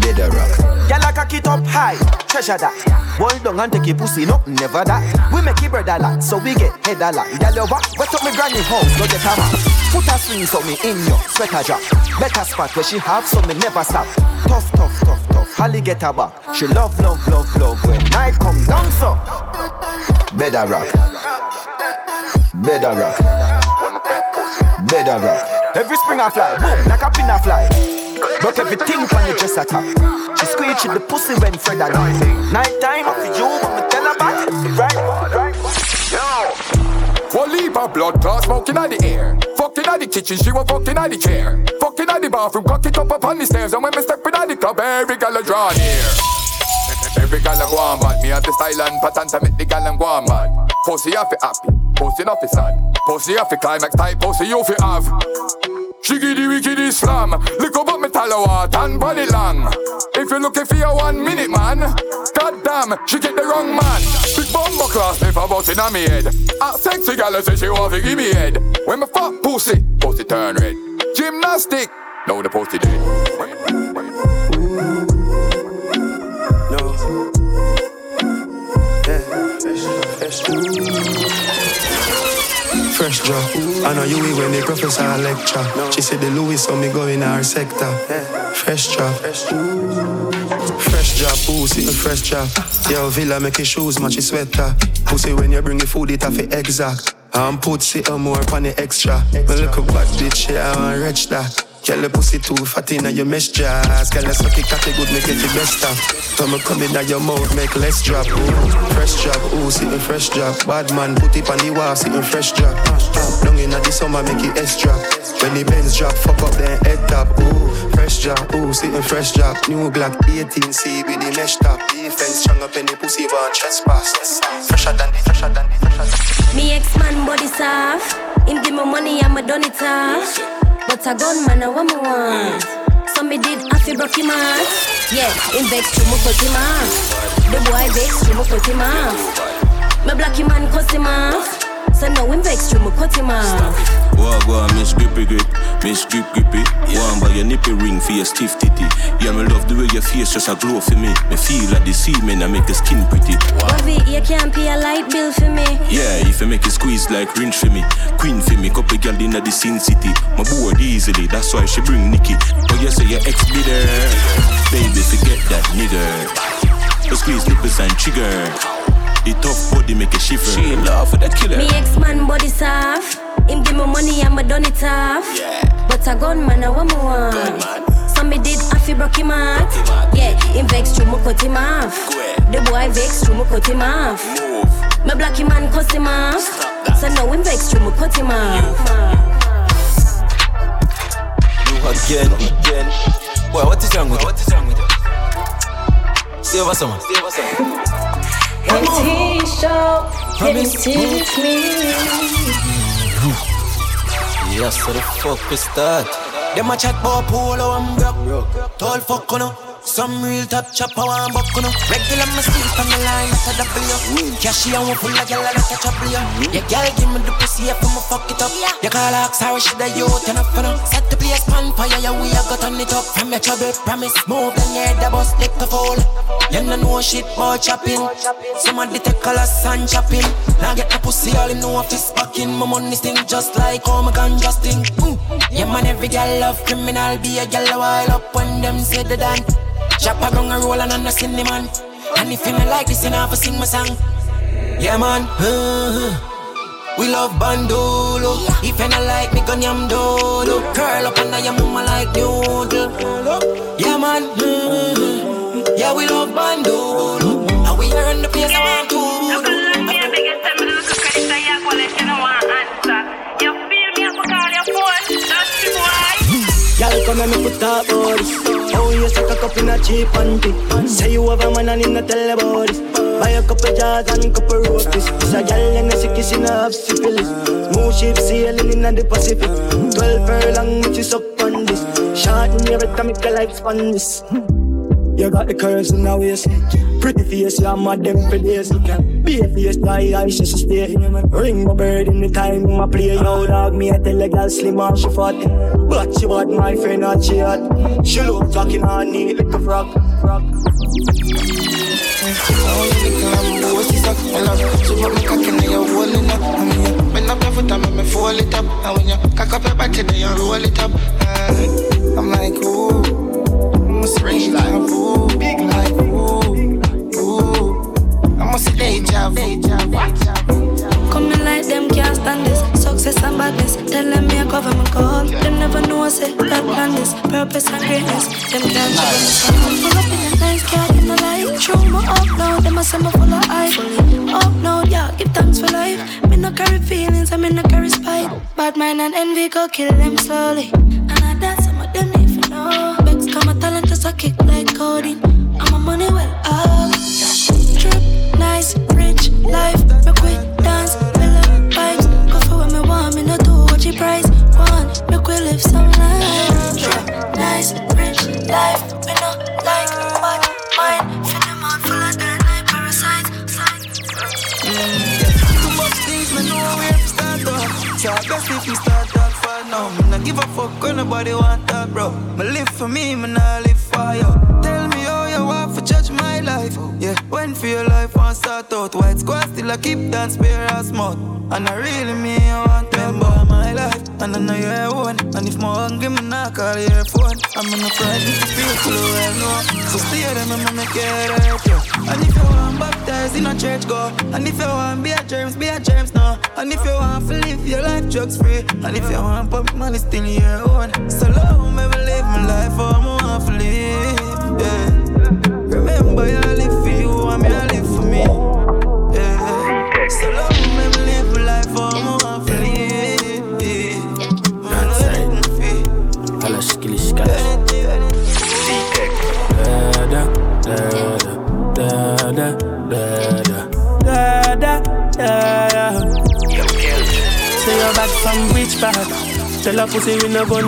Better rock. Gyal a cock it up high, treasure that. Hold down and take your pussy, no, never that. We make it bread a lot, so we get head a lot. Gyal what? Wet up me granny house, no get a map. Put a string so me in your sweater drop. Better spot where she have, so me never stop. Tough, tough, tough. Holly get her back. She love, love, love, love when night come down so. Better rock. Better rock. Better rock. Every spring I fly, boom, like a pin I fly. But everything when you dress attack. She squeeze the pussy when Fred a night. Night time for you, but me tell her back. Right. Blood clot smoking at the air. Fucking at the kitchen, she was fucking at the chair. Fucking at the bathroom, cock it up upon the stairs. And when me step in the club, every gal a draw near. Every gal a go on bad. Me have the style and pattern to make the gal and go on bad. Pussy off it happy, pussy off it sad. Pussy off it climax type, pussy you fi have. The wicked slam. Lick up me tallow heart and body long. If you're looking for your one minute man, goddamn, she get the wrong man. Big bumbo class lift about in me head. A sexy gal say she want to give me head. When me fuck pussy, pussy turn red. Gymnastic, now the pussy dead. Fresh drop. I know you eat when the professor lecture. She said the Louis saw me go in our sector. Fresh drop. Fresh drop, pussy, fresh drop. Yo, Villa make your shoes match your sweater. Pussy when you bring the food, it have exact. I'm put sit more on the extra. Me look a bad bitch, yeah, I want rich that. Girl, your pussy too fat in your mesh jazz. Girl, you suck it good, make it the best stuff. Come come in your mouth, make less drop. Ooh, fresh drop, ooh, sitting fresh drop. Bad man, put it on the wall, sitting fresh drop. Long in the summer, make it S drop. When the Benz drop, fuck up then head top. Ooh, fresh drop, ooh, sitting fresh drop. New Glock 18C with the mesh top. Defense strong up in the pussy, one trespass. Fresher than the, fresher than the, fresher than the. Me ex man body soft. Him give me money, I'ma done it off. But a gun man, I want me want. So me did to broke him off. Yeah, him vex to me cut him off. The boy vex to me cut him off. Me black him and cuss him off. So now him vex to me cut him off. Go on, miss grippy grip, miss grip grippy. One by your nippy ring for your stiff titty. Yeah, me love the way your face just a glow for me. Me feel like the semen and make your skin pretty. Bobby, you can't pay a light bill for me. Yeah, if you make it squeeze like rinse for me. Queen for me, couple girl in the sin city. My bored easily, that's why she bring Nikki. But you say your ex be there. Baby, forget that nigga. You squeeze nipples and trigger. The tough body make a shiver. She in love with that killer. Me ex man body soft. Him give me money, I'ma done it off. Yeah. But a gun man, I want me want. So me did have to broke him out. Yeah, him vex to me cut him off. The boy vex to me cut him off. Me black him and cuss him off. So now him vex to me cut him off. You again, again. Boy, what is wrong with you? What is wrong with you? Stay over someone. Stay over someone. And teach show, can you teach me? Yes, so the fuck we start. Them a chat bout polo and broke. Tall fuck on Some real top chopper one buck on Regular me sleep on the line at a W. Cashy and one full of gyal like a trouble ya. Yeah, gyal give me the pussy if I'ma fuck it up. You call her sorry she the youth up for no. Set the place pan fire yeah we a got on it up. From your trouble promise move then yeah the bus lick the fall. You no know shit about chopping. Somebody take colors and chopping. Now get the pussy all in no office back in. My money sting just like oh my gun just sting. Mm. Yeah man every girl love criminal be a girl a while up when them say the done. Chop a gun a roll and I'm not cinnamon. And if you not like this, you know have sing my song. Yeah man, uh, we love bandolo. If you not like me, gun yam dodo. Curl up under your mama like noodle. Yeah man, uh, yeah we love bandolo. And we We are in the place I want to. Y'all come and me put up this. Oh, you suck a cup in a cheap panty. Say you have a man and tell about this. Buy a couple jars and couple roasties. This a gal and a sick kissing have syphilis. Smooth ship sailing in the Pacific. Twelve furlong, which is up on this. Short in your time, make a life span this. You got the curves in the waist. Pretty face, you're mad them for days. Be a face, die, I should stay. Ring my bird in the time, my play. Yo, dog, me, I tell a girl slim and she fat. But she bad, my friend, not she hot. She look talking on knee like a frog. frog. Oh, you I So put me cock in your holding up I bend up your foot and make me fold it up And when you cock up your body, then you roll it up uh, I'm like, ooh I'm a strange like, ooh Big like, ooh Ooh. I'm a deja vu. Coming like them can't stand this. Success and badness. Tell them me I cover my call. Them never know I say God plan this Purpose and greatness. Them can't show me Pull up in a nice car in the light. Show me up now Them a say me full of hype Up now, yeah, give thanks for life. Me no carry feelings, I me no carry spite. Bad mind and envy go kill them slowly. And I dance some of them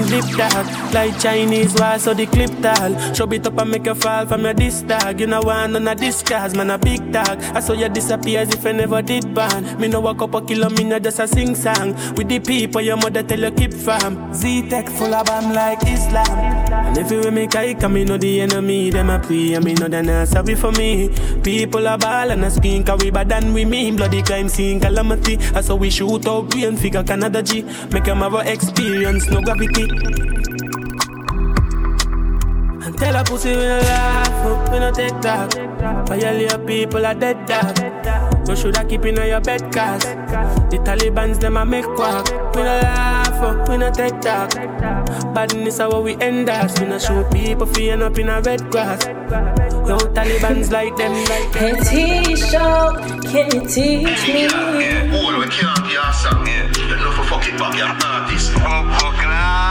no dip that Like Chinese wall so the clip tall. Show it up and make you fall from your disc tag You know want none of this cause man a big tag I saw you disappear as if I never did ban Me know a couple kilo me no just a sing song. With the people your mother tell you keep fam Z-Tech full of bam like Islam. And if you with me kike and me know the enemy Them a pray and me know they not sorry for me People a ball and a scream Cause we bad than we mean Bloody crime scene calamity I saw we shoot out brain figure Canada G Make them have a experience no gravity and tell a pussy we no laugh, oh, we no take talk. Violate people are dead dog. So should I keep in your bed cause the Taliban's them a make quack. We no laugh, oh, we no take talk. Badness how we end us. We no show people feeling up in a red grass. Yo, Taliban's like them, like them. Hey, show, can you teach me? All we can't be awesome, yeah. You know for fucking back, you're artist. Oh, fucking hard.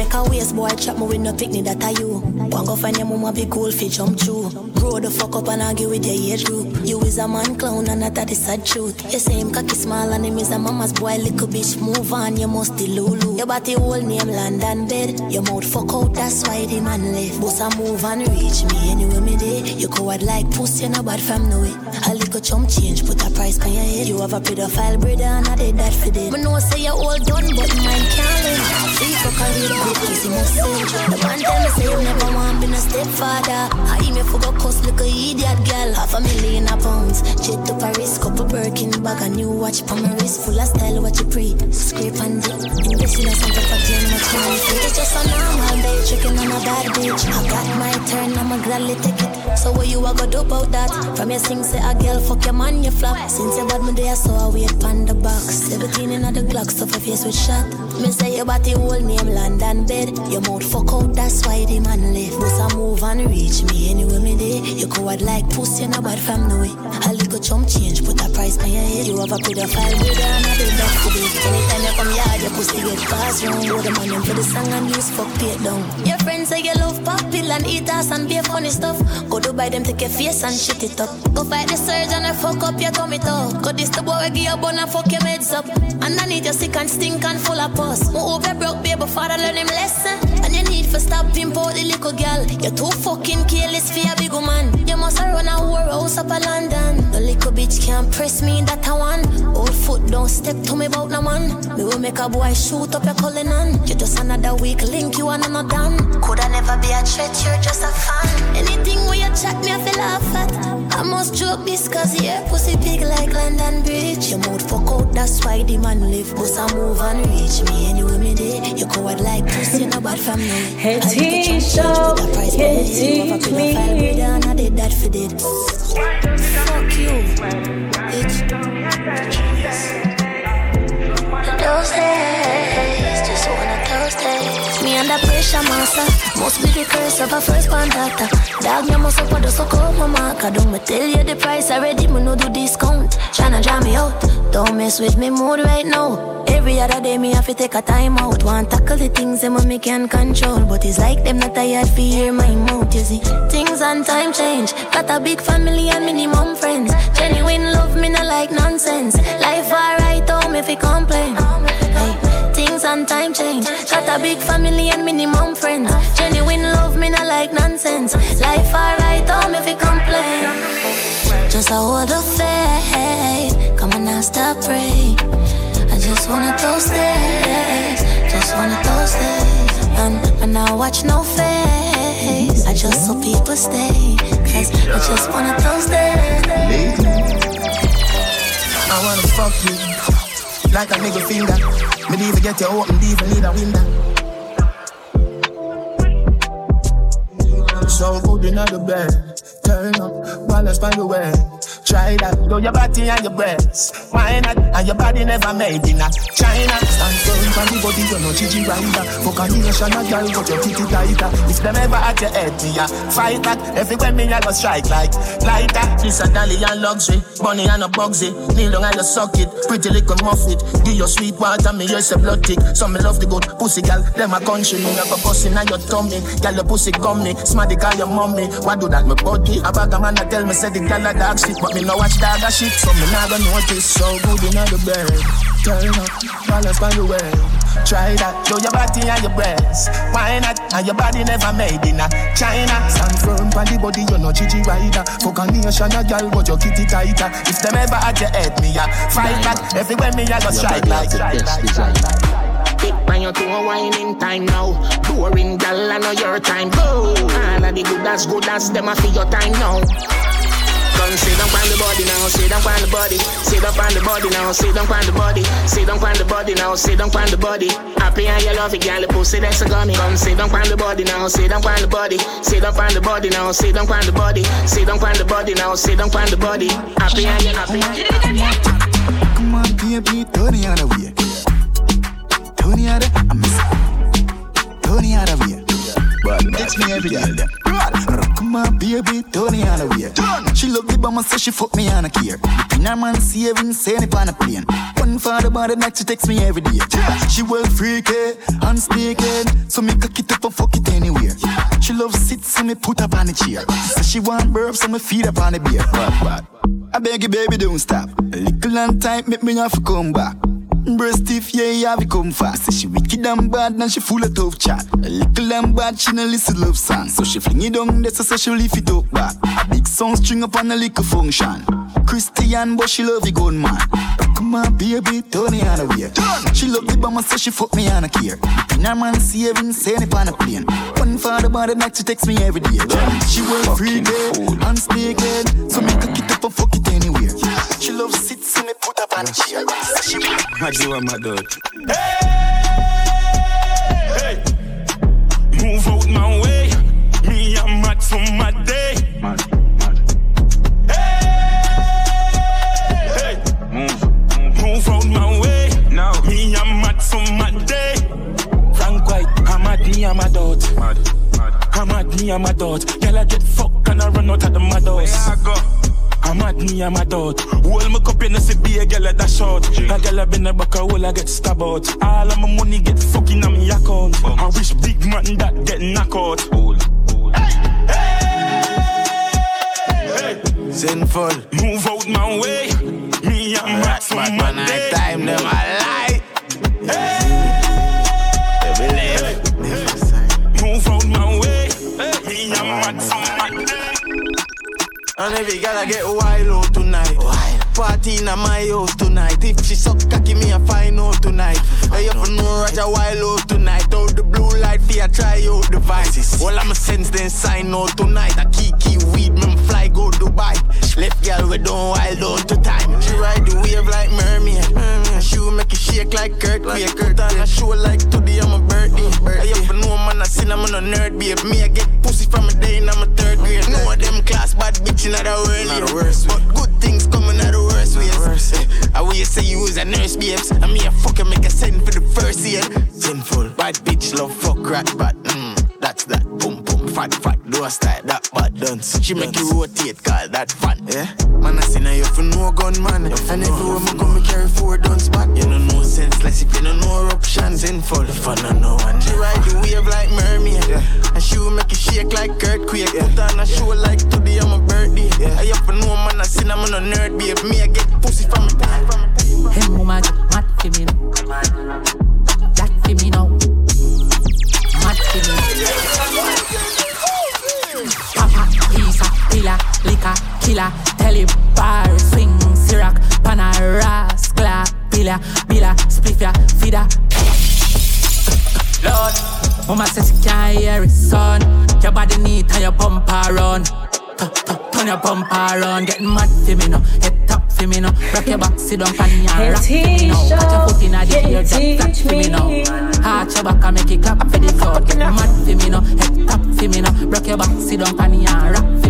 Make a waste boy chat me with no picnic that are you. One go find your mama be cool jump through. Grow the fuck up and argue with your age group. You is a man clown and that the sad truth. You say him cocky small and him is a mama's boy little bitch. Move on, you must the lulu. Your body whole name land and bed. Your mouth fuck out, that's why the man left. Boss a move and reach me anywhere me day. You coward like pussy, no bad from no way. A little chump change, put a price on your head. You have a pedophile brother and I did that for them. Me know say you all done, but mine can't live. Real good kiss, he must sing. The man tell me say you never want be no stepfather. I me for go cost like a idiot girl. Half a million a pounds. Jet to Paris, couple Birkin bag, a new watch for my wrist. Full of style, what you pre. Scrape and dip. Invest in a Santa for 10 much money. It's just a normal chicken on a bad bitch. I got my turn, I'ma gladly take it. So what you a go do about that? From your sing say a girl fuck your man, you flop. Since you bad me there, so I wait pan the box. 17 in the Glock, stuff a face with shot. Me say your body whole name London bed. Your mouth fuck out, that's why the man left. Bust a move and reach me anywhere me day. You coward like pussy, no bad from the way. A little chump change, put a price on your head. You have a pedophile brother and a big back today. Anytime you come yard, your pussy get passed round. Load the money for the song and use fuck pay down. Your friends say you love pop pill and eat ass and be funny stuff. Go do buy them, take your face and shit it up. Go fight the surgeon and fuck up your tummy tuck. Cause this the boy give you bun and fuck your meds up. Underneath you sick and stink and full of pus. Move over broke baby father learn him lesson. And you need for stop import the little girl. You're too fucking careless for a big woman. You must run a war house up in London. The little bitch can't press me that I want. Old foot don't step to me about no man. Me will make a boy shoot up your calling on. You just another weak link, you are not done. Coulda never be a threat, you're just a fan. Anything where you chat me, I feel laugh at. I must joke this cause your pussy big like London Bridge. Your mouth fuck out, that's why the man live. Bust a move and reach me anywhere me day. You coward like pussy, no bad from me. Hey, I think you change, Tisha, price on can't it. You have a teach me. and I did that for did. Fuck you, bitch. Those days, just one of those days. Me under pressure, master. Must be the curse of a first contactor. Dog, me must up suck up my marker. Don't me tell you the price already, me no do discount. Tryna jam me out. Don't mess with me mood right now. Every other day me have to take a time out. Want tackle the things them me can control, but it's like them not tired for hear my mouth. You see, things and time change. Got a big family and minimum friends. Genuine love me not like nonsense. Life alright, don't me fi complain. Hey, things and time change. Got a big family and minimum friends. Genuine love me not like nonsense. Life alright, don't me fi complain. Just a hold the faith. Come on now, stop praying. I just wanna those days. Just wanna those days. And, and I watch no face. I just saw people stay. Cause I just wanna those days. I wanna fuck you like a nigga finger. Me need to get you open, even need a window. So good in the bed, turn up, balance by the way. Try that, do your body and your breasts. Why not? And your body never made in a China. Stand firm on the body, you know Gigi rider. Fuck a nation, a girl, but your kitty tighter. If them ever at your head, me a fight back. Everywhere me I go strike like lighter. This a dolly and luxury, bunny and a bugsy. Kneel down and you suck it, pretty little muffet. Give your sweet water, me yes a blood tick. Some me love the good pussy gal, them a country. Me never bustin' on your tummy. Gal your pussy gummy, smarty call your mommy. What do that me body? A bag a man a tell me say the gal a dog shit, but me no watch dog a shit, so me nah go notice. So good in the bed, turn up, balance by the way. Try that, show your body and your breasts. Why not? And your body never made in a China. Stand firm on the body, you know Gigi rider. Fuck a nation, a girl, but your kitty tighter. If them ever at your head, me a fight back. Everywhere me a go strike like. Big pan you to whining time now. Boring gal, I know your time. Go. All of the good as good as them a for your time now. Come sit down on the body now, sit down on the body, sit down on the body now, sit down on the body, sit down on the body now, sit down on the body. Happy and you love it, girl, the pussy that's a gummy. Come sit down on the body now, sit down on the body, sit down on the body now, sit down on the body, sit down on the body now, sit down on the body. Happy and you happy. Come on, baby, Tony out of here. Tony Tony out of here. But text me every day. Come on, baby, Tony here. She love the bomb, so she fuck me on a care. In her man saving, saying it on a plane. One for the body, next she text me every day. She well freaky, unspeaking, so me cock it up and fuck it anywhere. She love sit, so me put up on the chair. So she want burp, so me feed up on the beer. Bad, bad. I beg you, baby, don't stop. A little long time, make me have to come back. Breast stiff, yeah, yeah, we come fast. Say she wicked and bad, and she full of tough chat. A little and bad, she no listen love song. So she fling it down, that's so she lift it up back. A big song string up on a little function. Christian, but she love the gun man. Come on, baby, turn it on the way. She love the bomber, so she fuck me on a care. In her man saving, saying it on a plane. One for the body, night she text me every day. She work free stay good. So me cook it up and fuck it anywhere. She love sit, so me put up on a chair. She My do and my dog. Move out my way. Me, I'm mad for my day. Hey, hey, move, move out my way. Now, me, I'm mad for my day. Frank White, I'm mad, me, I'm a dot. I'm mad, me, I'm a dot. Girl, I get fucked and I run out of the mad house. I'm mad, me, I'm a dot. Hold my cup in the see a girl at that short. That girl I been a back a hole, I get stabbed out. All of my money get fucking on me account. Oh. I wish big man that get knocked out. Sinful. Move out my way. Me, I'm mad for Bad my man, day. I time them a And every girl I get wild tonight. Party in my house tonight. If she suck cocky, me a find out tonight. Hey, you for know Roger wild out tonight. Out the blue light, for try out devices. All I'm a sense then sign out tonight. I key key weed, me fly go Dubai. Left girl we don't wild out to time. She ride the wave like mermaid. She will make it shake like Kurt. Be a Kurt on a show like today I'm a birthday. Hey, you for know man I seen I'm on a nerd babe. Me I get pussy from a day and I'm a third grade. No of them class bad bitch in the world. The But good things coming out the I will you say you was a nurse, babes. And me a fucker make a send for the first year. Sinful. Bad bitch love fuck rat but mm, that's that. Boom boom fat fat. Do a style that bad dance. She make you rotate, call that fun. Yeah. Man I see now you for no gun man. And everywhere me go me carry four guns back. You know no sense less if you don't know eruption. Sinful. Fun I know one. She ride the wave like mermaid. Yeah. And she will make you shake like earthquake. Put on a show like today I'm a birthday. I have to know man I see I'm on a nerd babe. Me I get pussy from me. Hey, mama, mad for me now. That for me now. Spliffia. Lord, mama says she can't hear it, son. Your body neat and your bumper run. Tu- tu- Turn your bumper run, getting mad for me now. Head top for me now. Rock your back, sit down, pan and rock for me now. Put your foot in the air, drop flat for me now. Arch your back and make it clap for the floor. Get mad for me now. Head top for me now. Rock your back, sit down, and rock for me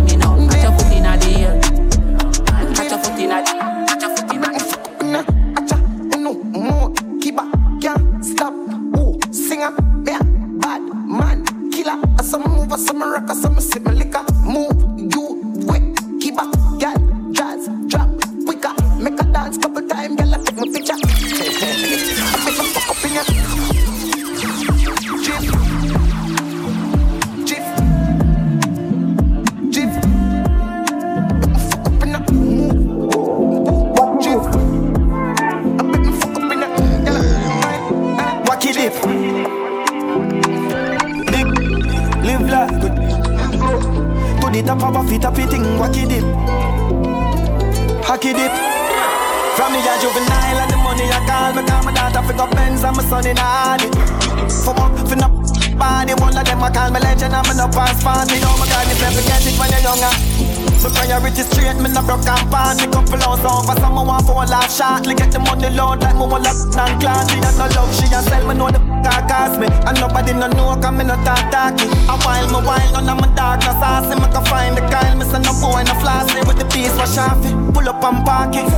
me want lock and clan. She has no love, she a sell, me know the car cost me. And nobody no know, cause me no talk talky. A while, me while, none of my dark, no saucy Me can find the Kyle, me say no boy, no flossy With the piece, wash off it, pull up and park it.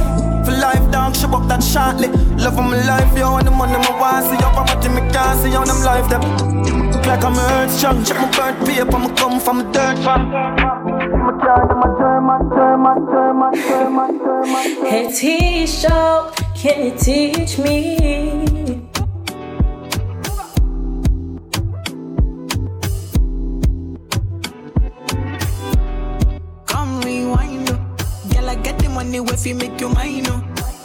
For life, dog, she up that shortly. Love of my life, yo, and the money my want. See up, I'm what me can't see on them life, them. Look like I'm hurt strong, check my birth paper, I'ma come from a dirt. Farm. I'm a child, Can you teach me? Come rewind. Girl, I get the money if you make you mine, oh.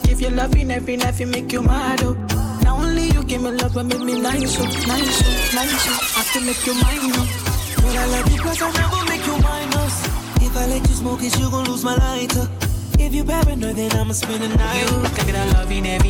If you loving every night, you make you mad, oh. Now only you give me love, but make me nice, oh, nice, oh, nice, oh. I have to make you mine, oh. But I love you cause I never make you minus. If I let you smoke it, you gon' lose my lighter. If you paranoid, then I'ma spend the night viene bien.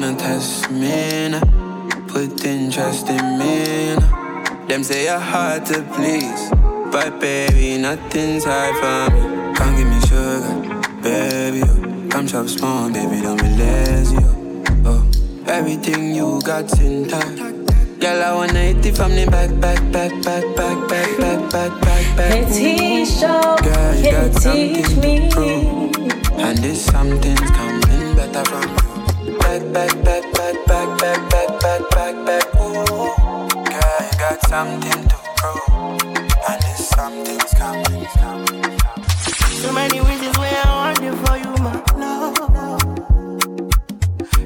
Wanna test me? Now? Put interest in me. Now? Them say you're hard to please, but baby, nothing's hard for me. Come give me sugar, baby. Oh. Come chop small, baby, don't be lazy. Oh. oh. Everything you got's intact. Girl, I wanna hit it from the back, back, back, back, back, back, back, back, back, back. Hey, T-Show, Girl, you can got teach something me? to prove, and this something's coming better from. Back, back, back, back, back, back, back, back, back. Ooh. Girl, you got something to prove, and this something's coming, coming. So many reasons why I want it for you, my love.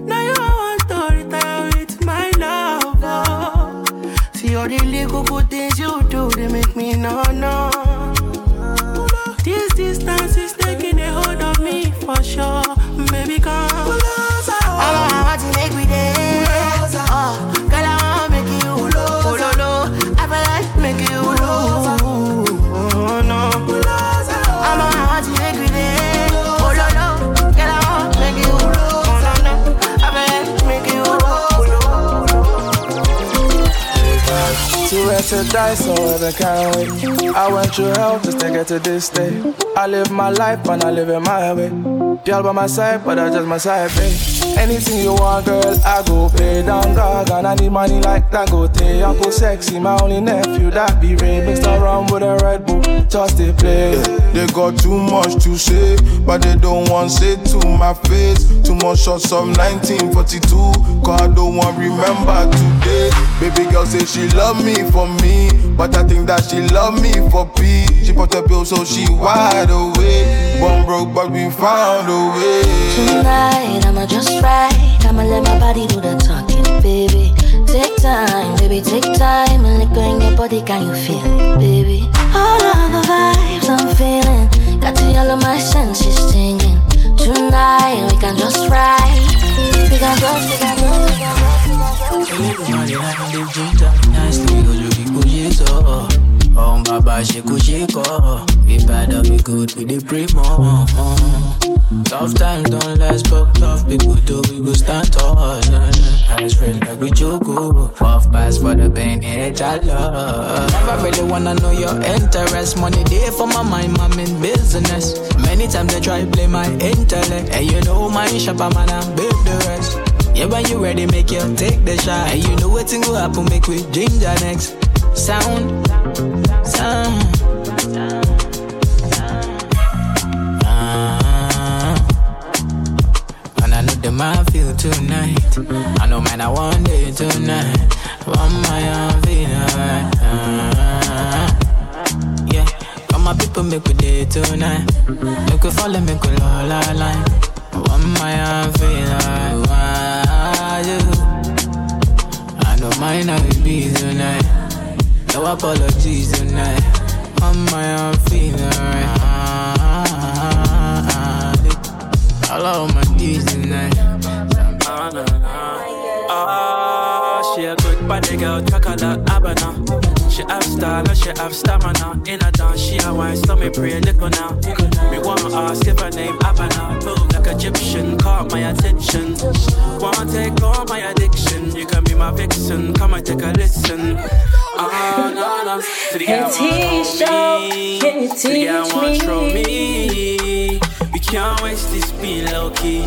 Now you want to retire with my love. oh. See all the little good things you do, they make me no no. This distance is to die, so I can't wait. I went through hell just to get to this day. I live my life and I live it my way. Girl by my side, but I just my side, babe. Anything you want, girl, I go pay down dog. And I need money like Dangote. Uncle Sexy, my only nephew, that be Ray. Mixed around with a Red Bull, just they play. They got too much to say, but they don't want say to my face. Too much shots of 1942, cause I don't want remember today. Baby girl say she love me for me, but I think that she love me for peace. She put a pill so she wide awake. Born broke, but we found a way. Tonight, I'ma just ride. I'ma let my body do the talking, baby. Take time, baby, take time. And liquor in your body, can you feel it, baby? All of the vibes I'm feeling. Got to all of my senses stinging. Tonight, we can just ride. We can just, we can just, we can just. Money like the ginger, nicely go look it go so. On baba shake shake We better be good with the primo. Tough times don't last, but tough people do. We go stand tall. Eyes like we joke. Puff pass for the pain, it's a love. Never really wanna know your interest. Money there for my mind, I'm in business. Many times they try play my intellect, and you know my shop, I'm gonna build the rest. Yeah, when you ready, make you take the shot. And you know what thing will happen, make we ginger next. Sound, sound. Ah. And I know the man feel tonight. I know man, I want it tonight. Want my own feel alright. Ah. Yeah, come my people make we day tonight. Make we follow, make we all line. Want my own feel mine I be tonight. No apologies tonight. On my own feeling right. All of my D's tonight. Ah, She a good body girl, chocolate Abana. She have style and she have stamina. In a dance, she a wine, so me pray little now. Me wanna ask if her name Abana. Move like Egyptian, caught my attention. Wanna take all my addiction. You can be my vixen, come and take a listen. Ah, no, no. To the want me. Can you To the guy teach me? me. We can't waste this being low key.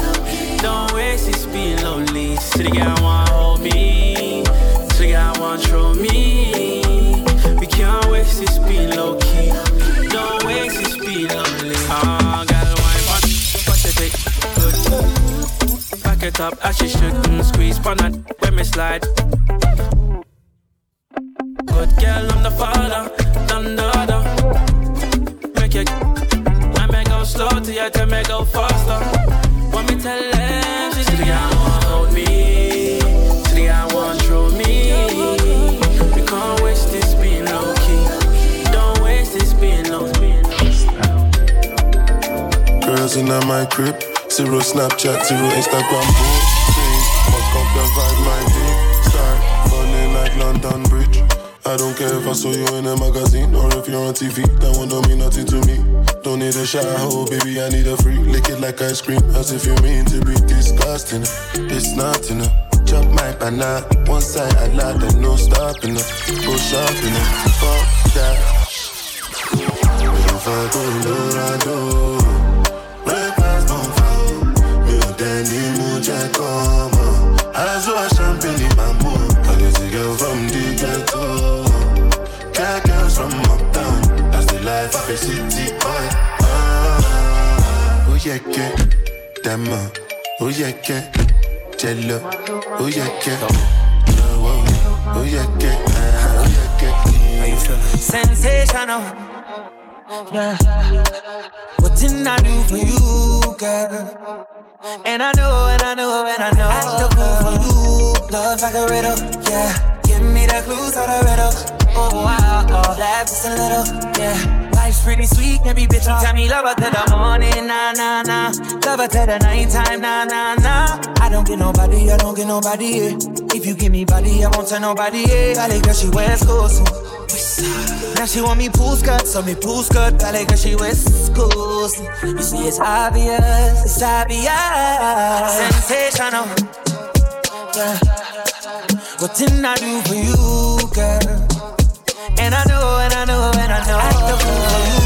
Don't waste this being lonely. To the guy want hold me. To the guy want throw me. Can't waste this being low key. Don't waste this being lonely. Ah, got a wine on Pacific. Good. Back it up as she should. Squeeze on that when me slide. Good girl, I'm the father, other. Make it, I may go slow to you, to me go faster. Girls in my crib, zero Snapchat, zero Instagram posting. Fuck up the vibe, my dick start falling like London Bridge. I don't care if I saw you in a magazine or if you're on TV. That one don't mean nothing to me. Don't need a shower, oh baby, I need a freak. Lick it like ice cream, as if you mean to be disgusting. It's not enough. Chop my banana, one side I lie, then no stopping up. Go shopping up, fuck that. If I go breakfast don't fall. Mi ò tẹ́ ní mú jẹ́ kọ́ mọ́. Champagne in my mood. I get a girl from the ghetto. Got girls from uptown. That's the life of a city boy. Ah, oh yeah, yeah. Dama, oh yeah, yeah. Jello, oh yeah, yeah. Oh, yeah, yeah. Ah, Oh yeah, yeah. How you feeling? Sensational. Yeah. What didn't I do for you, girl? Uh-huh. And I know, and I know, and I know. I still go for you. Love like a riddle, yeah. Give me the clues of the riddle. Oh, wow, oh, laugh just a little, yeah. Life's pretty sweet, every bitch don't tell me love her till the morning, nah, nah, nah. Love her till the nighttime, nah, nah, nah. I don't get nobody, I don't get nobody, yeah. If you give me body, I won't tell nobody, yeah. Valley girl, she wears clothes. Now she want me pool skirt, so me pool skirt, ballet cause she West Coast. You see, it's obvious, it's obvious. Sensational. Yeah. What didn't I do for you, girl? And I know, and I know, and I know. I still fall for you.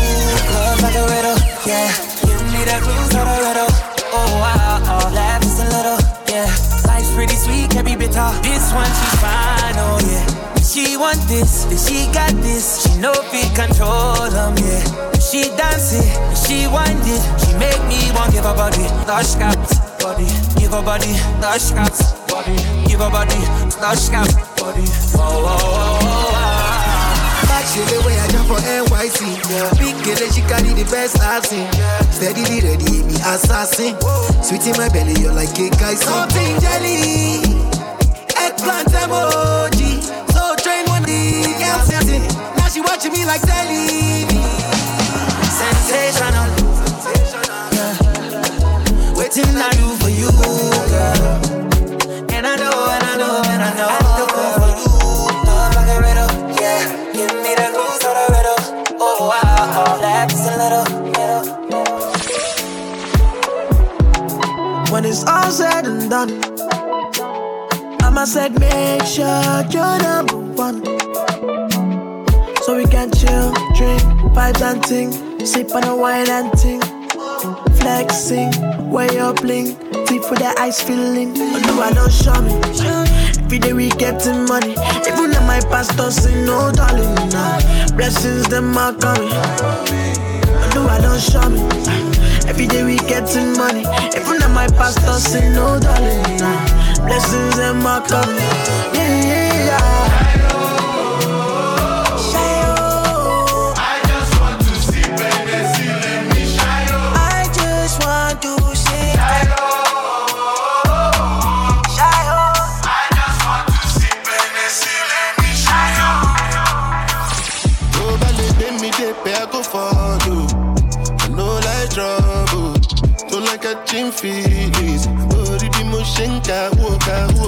Love like a riddle, yeah. Give me that clues of the riddle. Oh, wow, oh, laugh just a little, yeah. Life's pretty sweet, can be bitter. This one, she's fine, oh, yeah. She want this, she got this. She know fi control them, yeah. She dance it, she wind it. She make me want give her body, lush caps, body. Give her body, lush caps, body. Give her body, lush caps, body. Whoa. She the way I jump for NYC. Big girl, she carry the best I've seen. Steadily ready, me assassin. Sweet in my belly, you're like I see. Something jelly, eggplant emoji. So train one girl sexy. Now she watching me like telly. Sensational. Yeah. Waiting I do for you, girl. And I know, and I know, and I know. When it's all said and done, I'ma said make sure you're number one. So we can chill, drink, vibes and ting, sip on a wine and ting, flexing, way up link, deep with the ice feeling. Oh no, I don't show me. Every day we getting money, even if my pastor say no, darling. Nah. Blessings them are coming. Oh I don't show me. Every day we getting money, even if my pastor say no, darling. Nah. Blessings them are coming. Yeah, yeah. Catching feelings. Orí bí mo shinka, woka, wo.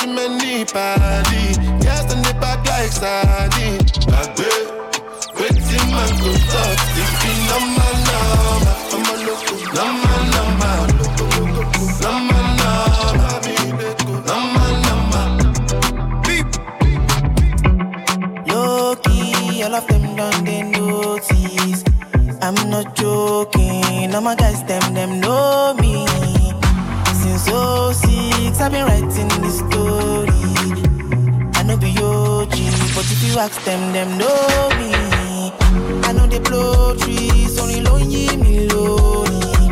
Him and me party. Yes, and the back like sardine. Back Waiting man go talk, thinking I'm a number, I'm a loco, number, number, number, number. Them done notice. I'm not joking, all my guys them them know me. Since 06, I've been writing this story. I know be OG, but if you ask them, them know me. I know they blow trees, only lonely me lonely.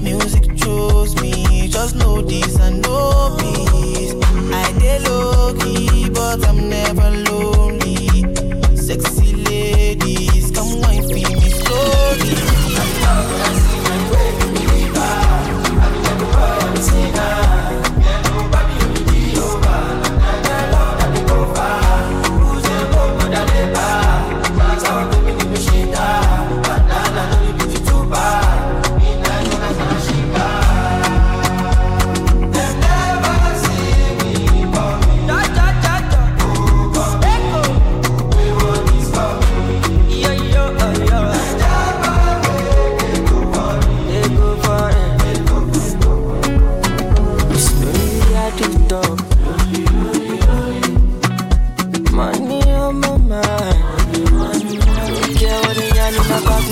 Music chose me, just know this and know peace. I dey low key, but I'm never lonely. Sexy ladies, come wine for me slowly.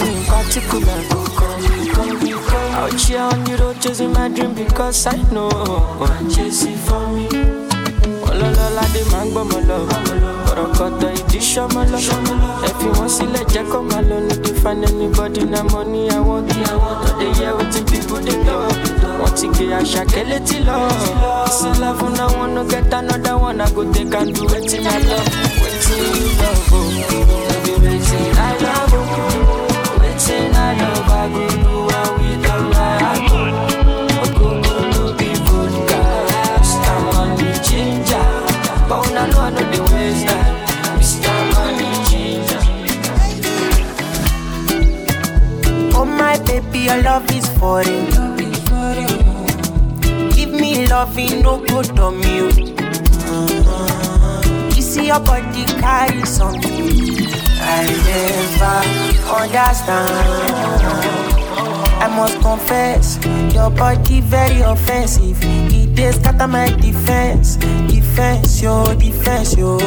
In particular. Out here on the road chasing my dream because I know chase it for me. Ọlọ́lọ́lá dé máa ń gbọ́ mọ́ lọ. Kọ̀rọ̀kọ̀tọ̀ ìdí ṣọ́mọ́ lọ. Ẹ fi wọ́n sílẹ̀ jẹ́ kó máa lọ. No dey find anybody na money I want. No dey hear wetin people dey talk. Wọ́n ti gé àṣàkẹ́ létí lọ. Ìsìn love na one no get another one. I go take and do wetin I love. Wetin you love. Your love is foreign. Give me loving, no good on you. You see your body carry something I never understand. I must confess, your body very offensive. It is scatter my defense, defense, yo, defense, yo.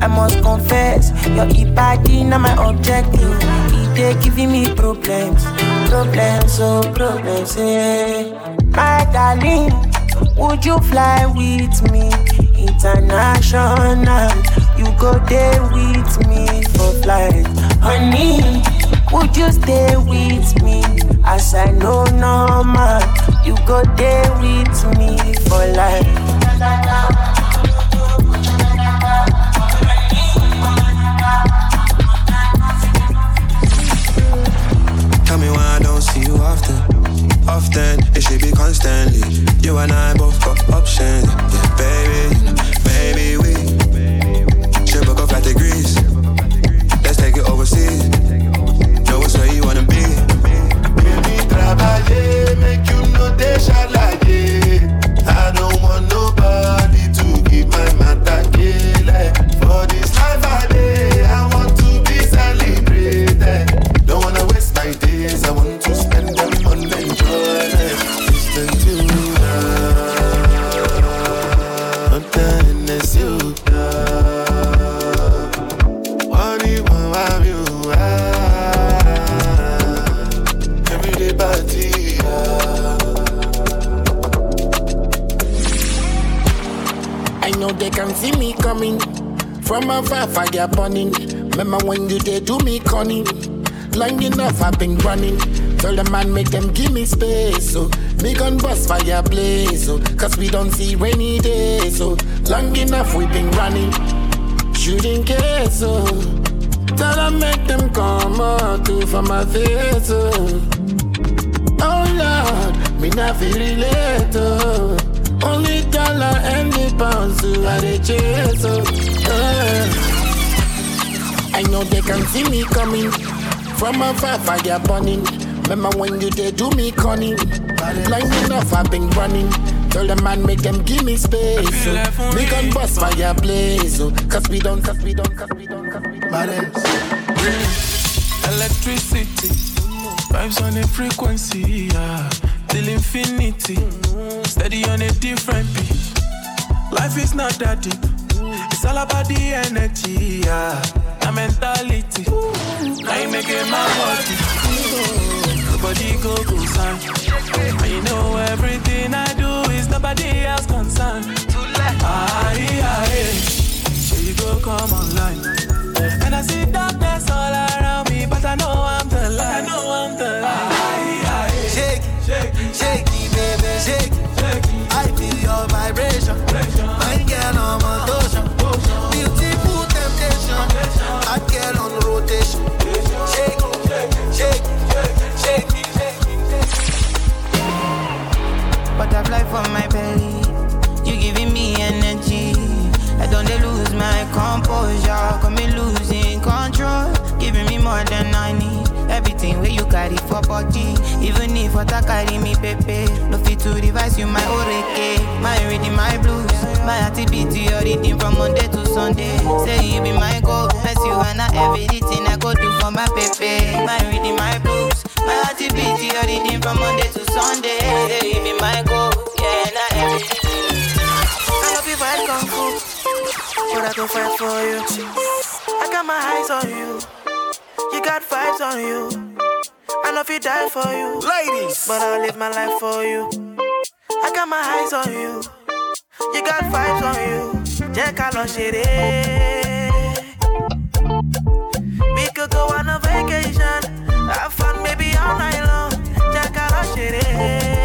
I must confess, your body not my objective. It dey giving me problems, problems, oh problems, yeah. My darling, would you fly with me international? You go there with me for flight, honey. Would you stay with me as I know normal? You go there with me for life. Tell me why I don't see you often. Often, it should be constantly. You and I both got options. Yeah, baby, coming from afar, fire burning. Remember when you did do me cunning? Long enough, I've been running. Tell the man, make them give me space. So, me gun bust fire blaze. So, cause we don't see rainy days. So, long enough, we've been running. Shooting case. So, tell them, make them come out to for my face. So. Oh Lord, me not feel relate. Oh. Dollar and the pounds so I dey chase. Oh. Uh. I know they can see me coming from afar, fire fire burning. Remember when you did do me cunning? Long enough, I've been running. Tell the man make them give me space. So. We can bust fire blaze. So. Cause we don't, cause we don't, cause we don't, cause we don't. Balance. Electricity. Vibes on a frequency, yeah. Till infinity. Steady on a different beat. Life is not that deep. It's all about the energy, yeah. The mentality. I make it my body. Nobody go sign. I know everything I do is nobody else concerned. Aye, aye. You go come online. And I see darkness all around me, but I know I'm the light. I know I'm the light. Shake, baby, shake. I feel your vibration. My girl on my motion. Beautiful temptation. Hot girl on rotation. Shake, shake, shake, Butterfly for my belly. You giving me energy. I don't lose my composure. Got me losing control. Giving me more than I need. Everything where you carry for body. Even if I carry me, pepe. No fit to revise you, my oreke. My reading, my blues. My activity, your reading from Monday to Sunday. Say you be my goal. Bless you and I everything I go do for my pepe. My reading, my blues. My activity, your reading from Monday to Sunday. Say you be my goal. Yeah, and I everything. I love you kung fu, but I go fight for you. I got my eyes on you, you got vibes on you. I know if you die for you, ladies, but I'll live my life for you. I got my eyes on you, you got vibes on you. Jẹ́ ká lọ ṣeré. We could go on a vacation, have fun maybe all night long. Jẹ́ ká lọ ṣeré.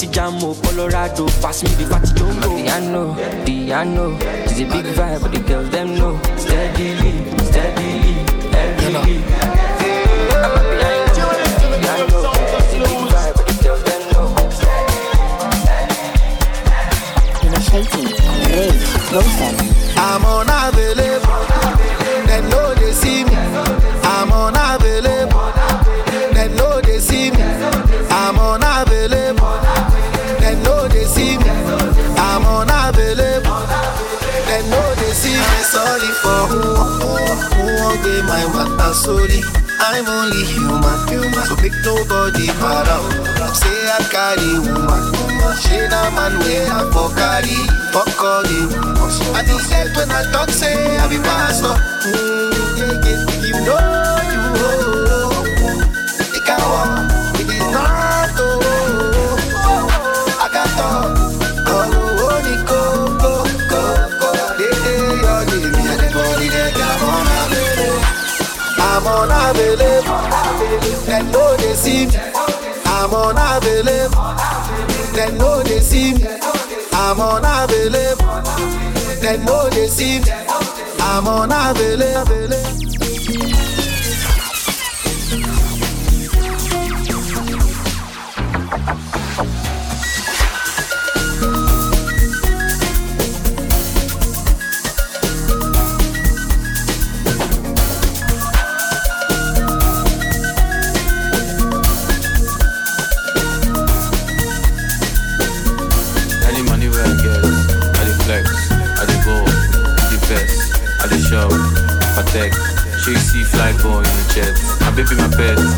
Batty Jamo, oh, Colorado, pass me the fatty man way I for carry, for calling. I be said when I talk say I be pastor. Mm, yeah, yeah. You know you oh, oh. it can walk, it is not oh, oh. I got talk. I'm on a belief, and no they see me. I'm on a belief. They know they see me. I'm unavailable. They know they see me. I'm unavailable. baby, my best.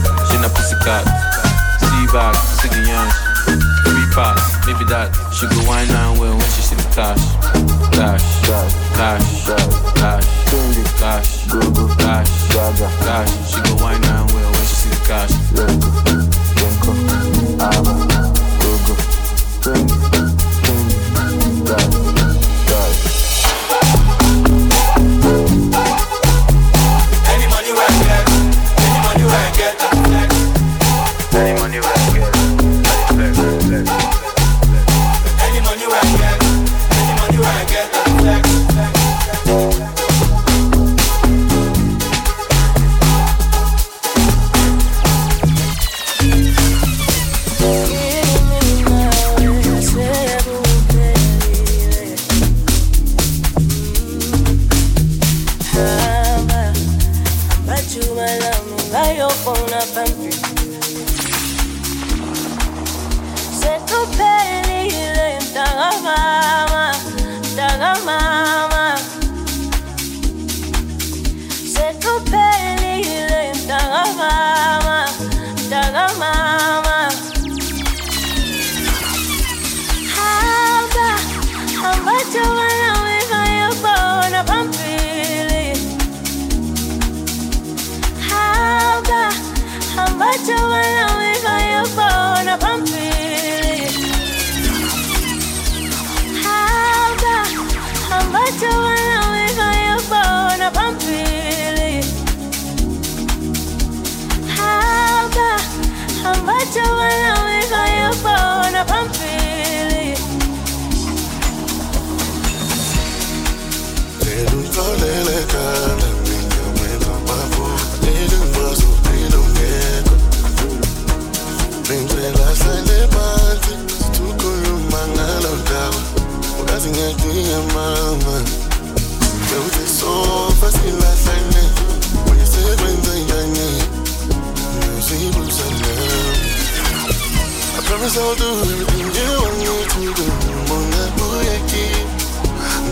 promise I'll do everything you want me to do. Monga bujaki,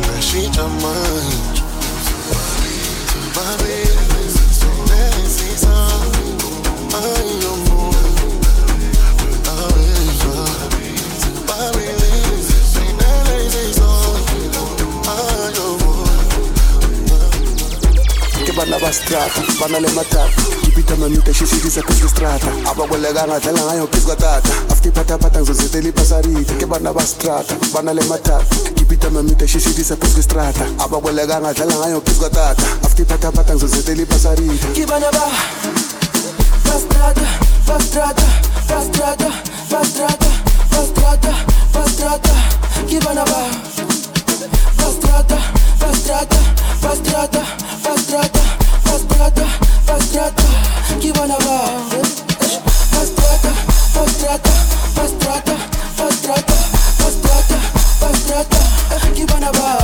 nashi chamaj. Baby, la bastrata banale matata kipita mamita shishiriza kusistrata abakwelekanga dlala ngayo kisikatata afutiphathaphatha ngizoziteli basarita ke bana bastrata banale matata kipita mamita shishiriza kusistrata abakwelekanga dlala ngayo kisikatata afutiphathaphatha ngizoziteli basarita kibana ba bastrata bastrata bastrata bastrata bastrata bastrata. Kibana ba bastrata bastrata bastrata bastrata. Kibana ba Fastrada, fastrada, fastrada, fastrada, fastrada, fastrada Kibana ba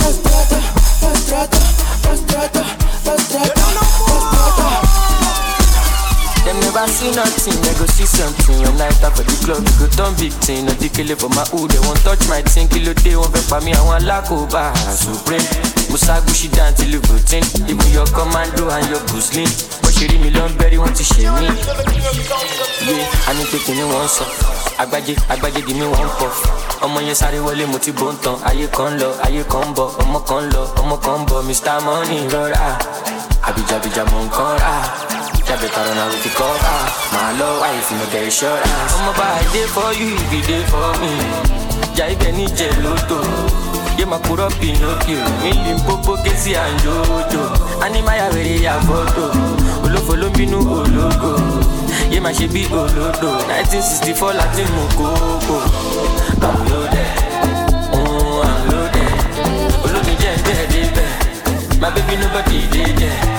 Fastrada, fastrada, fastrada, fastrada, fastrada Them never see nothing, they go see something. Your night at the club, you go turn big. No decay for my hood, they won't touch my thing. Kilo day, won't for me, I want lakoba. Supreme, Musa Gushi down till you routine. Even your commando and your Gusling. But she me long berry, want to share me. Yeah, I need taking it one song. Agbaje, agbaje, give me one puff. ọmọ yẹn sáré wọlé mo ti bó ń tan ayé kan lọ ayé kan bọ ọmọ kan lọ ọmọ kan bọ mr money rọra àbíjàbíjà mọ nǹkan rà Drop it out on her with the cover. My love wife, no get insurance. I'ma buy a day for you, if you day for me. Jai Benny Jeloto. Yeah, my put up Pinocchio. Me Limpopo, Kesi and Jojo. Animaya, where ya photo. Olófò ló ń bínú ológo. Yé máa ṣe bí olódo. 1964 Latin mú kókó. I'm loaded. oh I'm loaded. Olómi jẹ́ ń bẹ́ẹ̀ débẹ̀. My baby nobody dé dẹ̀.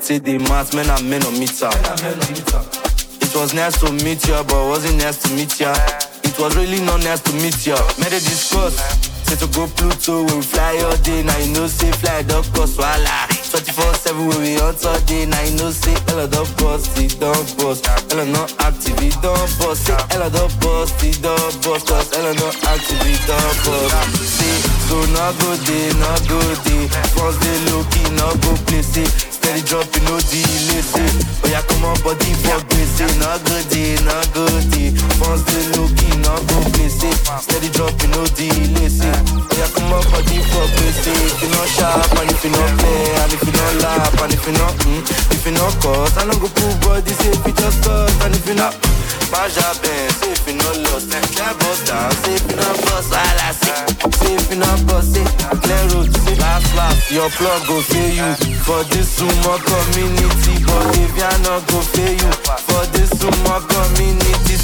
Wanna know the mass, man, I'm men on meter. It was nice to meet ya, but wasn't nice to meet ya. It was really not nice to meet ya. Delay. Say oh yeah, come on body for grace. Say no go day, no go day. Once they low key, no go play. Say steady dropping, no delay. Eh. Oh yeah, come body for grace. If you not sharp and if you not play and if you not laugh and if you not mm, if you not cause I no go pull body. If you just cause and if you not Baja Ben, if you not lost, try bust down. If you not bust, all I see. You not bust, say clear road. Last last, your plug go fail you for this sumo community. But if you not go fail you for this sumo community.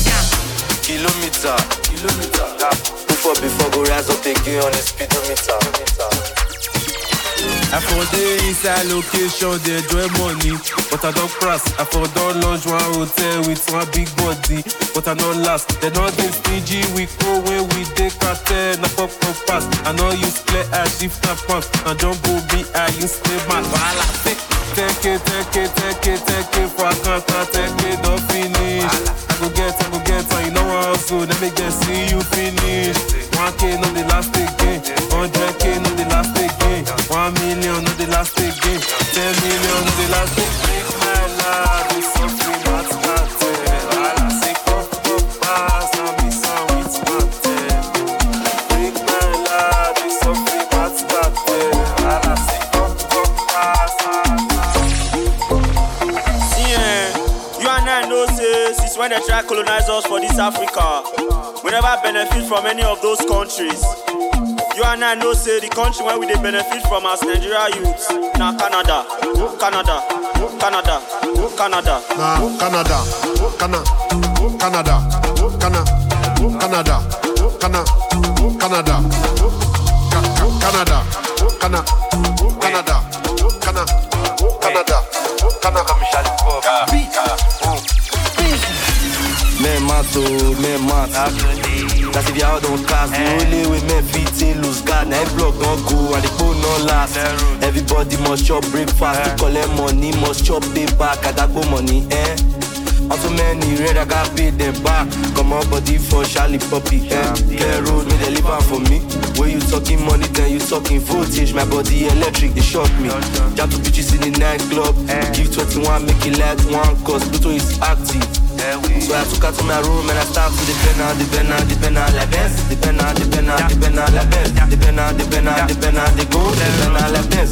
Kilometer, kilometer. Before before go rise up again on the speedometer. I for the inside location, they enjoy money. But I don't cross. I for don't launch one hotel with one big body. But I don't last. They not dey stingy. We go when we dey cartel. Na pop pop pass. I know you play as if na pump. I don't go be I stay mad. Wahala sick. Take it, take it, take it, take it for a count, take it, don't finish. I go get, I go get, and you know what also. Let me get see you finish. 1K no the last again. 100K no the last again. 1 million no the last again. 10 million no the last again. My love when they try colonize us for this Africa, we never benefit from any of those countries. You and I know say the country where we they benefit from as Nigeria youths. Now Canada, Canada, Canada, Canada. Nah, Canada, Cana, Canada, Cana, Canada, Cana, Canada, Ca- ca- Canada, Canada, Men mat oh, men mat That's if y'all don't cast The only way men fit in lose guard. Now block don't go and the phone no last. Everybody must chop breakfast. To collect money, must chop pay back. Adagbo money, eh. On so many red, I got pay them back. Come on body for Charlie Poppy, eh. Clear road, me they live am for me. When you talking money, then you talking voltage My body electric, they shock me. Jam to bitches in the nightclub. Give 21, make it like one Cause Pluto is active So I took her to my room and I start to depend on, depend on, depend on la Benz. Depend on, depend on, depend on la Benz. Depend on, depend on, depend on the gold. Depend on la Benz.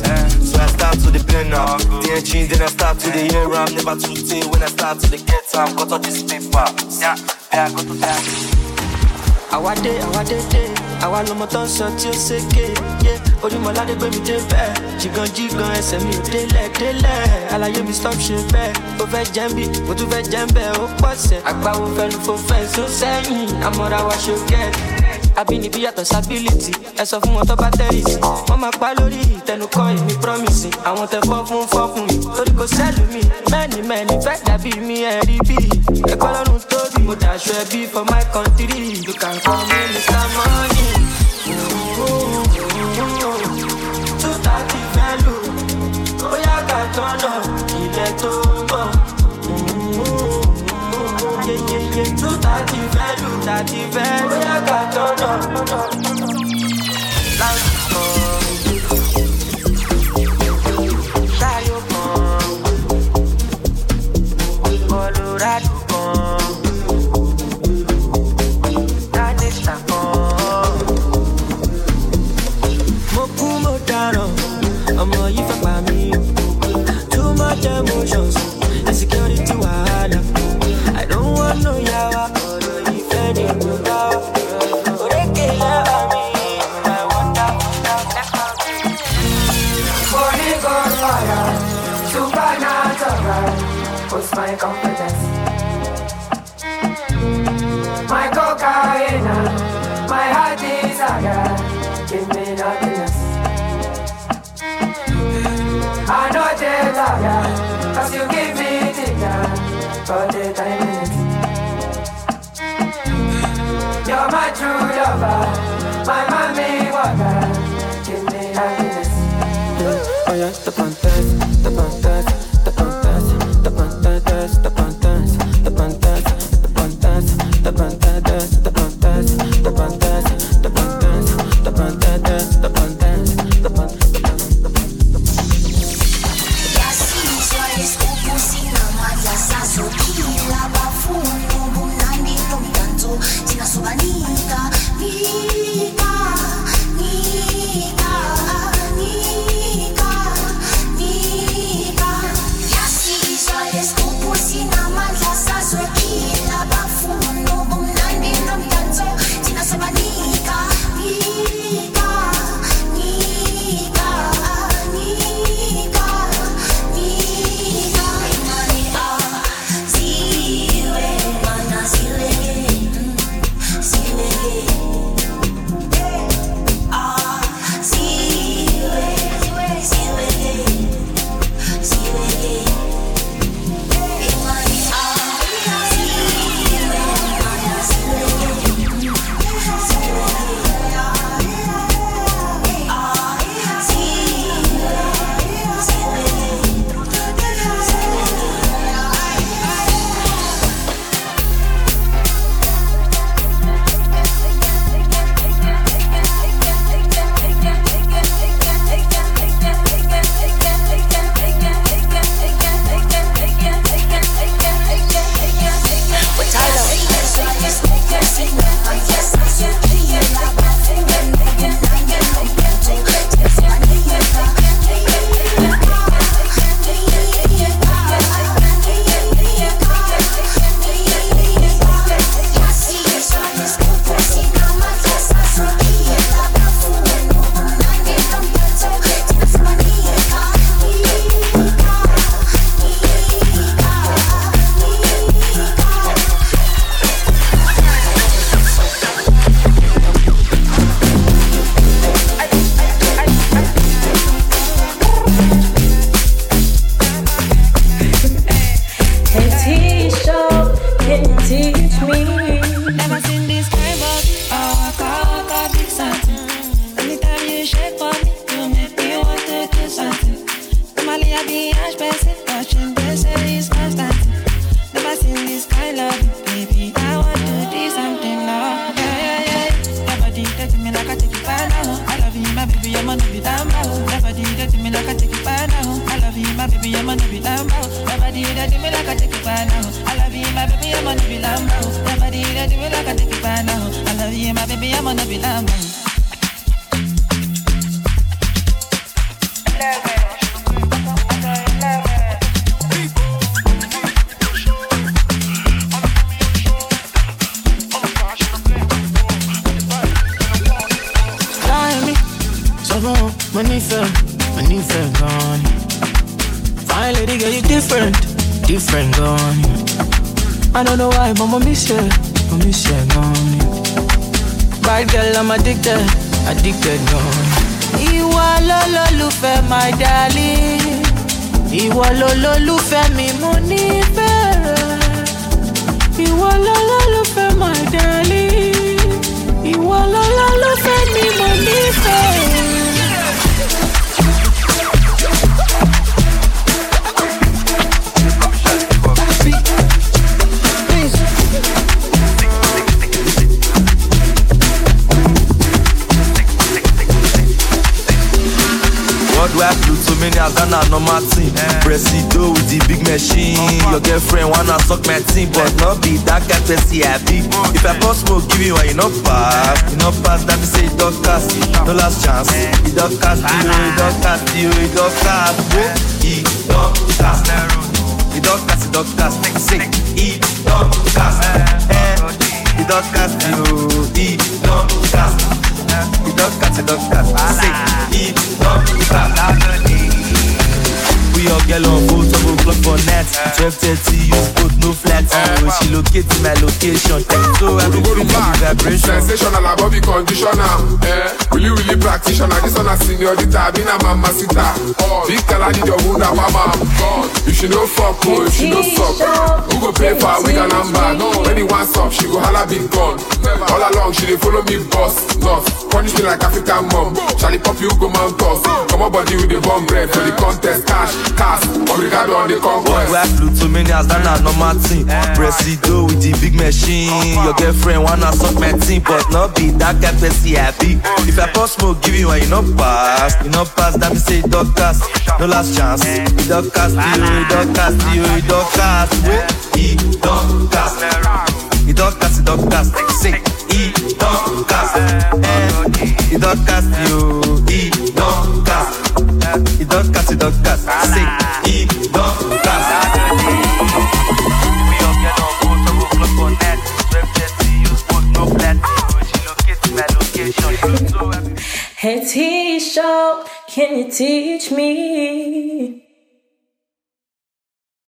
So I start to depend on The engine, then I start to the hear I'm never too tay when I start to the get time. Cut all this paper. Yeah, yeah, go to that àwa dé àwa dé dé. Àwa lọmọ tó ń sọ tí ó ṣèké yé orímọ̀ládé gbé mi dé bẹ́ẹ̀. Jìgàn jìgàn ẹsẹ̀ mi ò délẹ̀ délẹ̀. Àlàyé mi stop ṣe bẹ́ẹ̀. Ó fẹ́ jẹ́ bí mo tún fẹ́ jẹ́ bẹ́ẹ̀. Ó pọ̀sẹ̀ àgbáwo fẹnu fò fẹ́ǹsì ó sẹ́yìn. Àmọ́ra wa ṣe àbínibí yàtọ̀ sábìlìtì ẹ sọ fún wọn tó bá wọ́n máa pa lórí ìtẹnukọ́ èmi promise. Àwọn tẹ fọ́ fún fọ́ fún mi. Torí kò sẹ́lù mi. Mẹ́ni mẹ́ni fẹ́ dàbí mi ẹ̀ rí bí. Ẹ̀kọ́ lọ́run tóbi mo dàṣọ ẹbí for my country. You can call me Mr. Money. Mm-hmm. fẹ́ lù thirty fẹ́. Lù bóyá ká tọ́nà. Oh na normal thing. Presido with the big machine. Your girlfriend wanna suck my team, but not be that kind person happy. If I pour smoke, give you one, you no pass. You no pass, that me say cast. No last chance. It don't cast you, don't cast you, don't cast. Wait, it don't cast. It don't cast, it don't cast. Say, it don't cast. It don't cast you, it don't cast. It don't cast, it don't cast. Say, it don't cast. Can you teach me?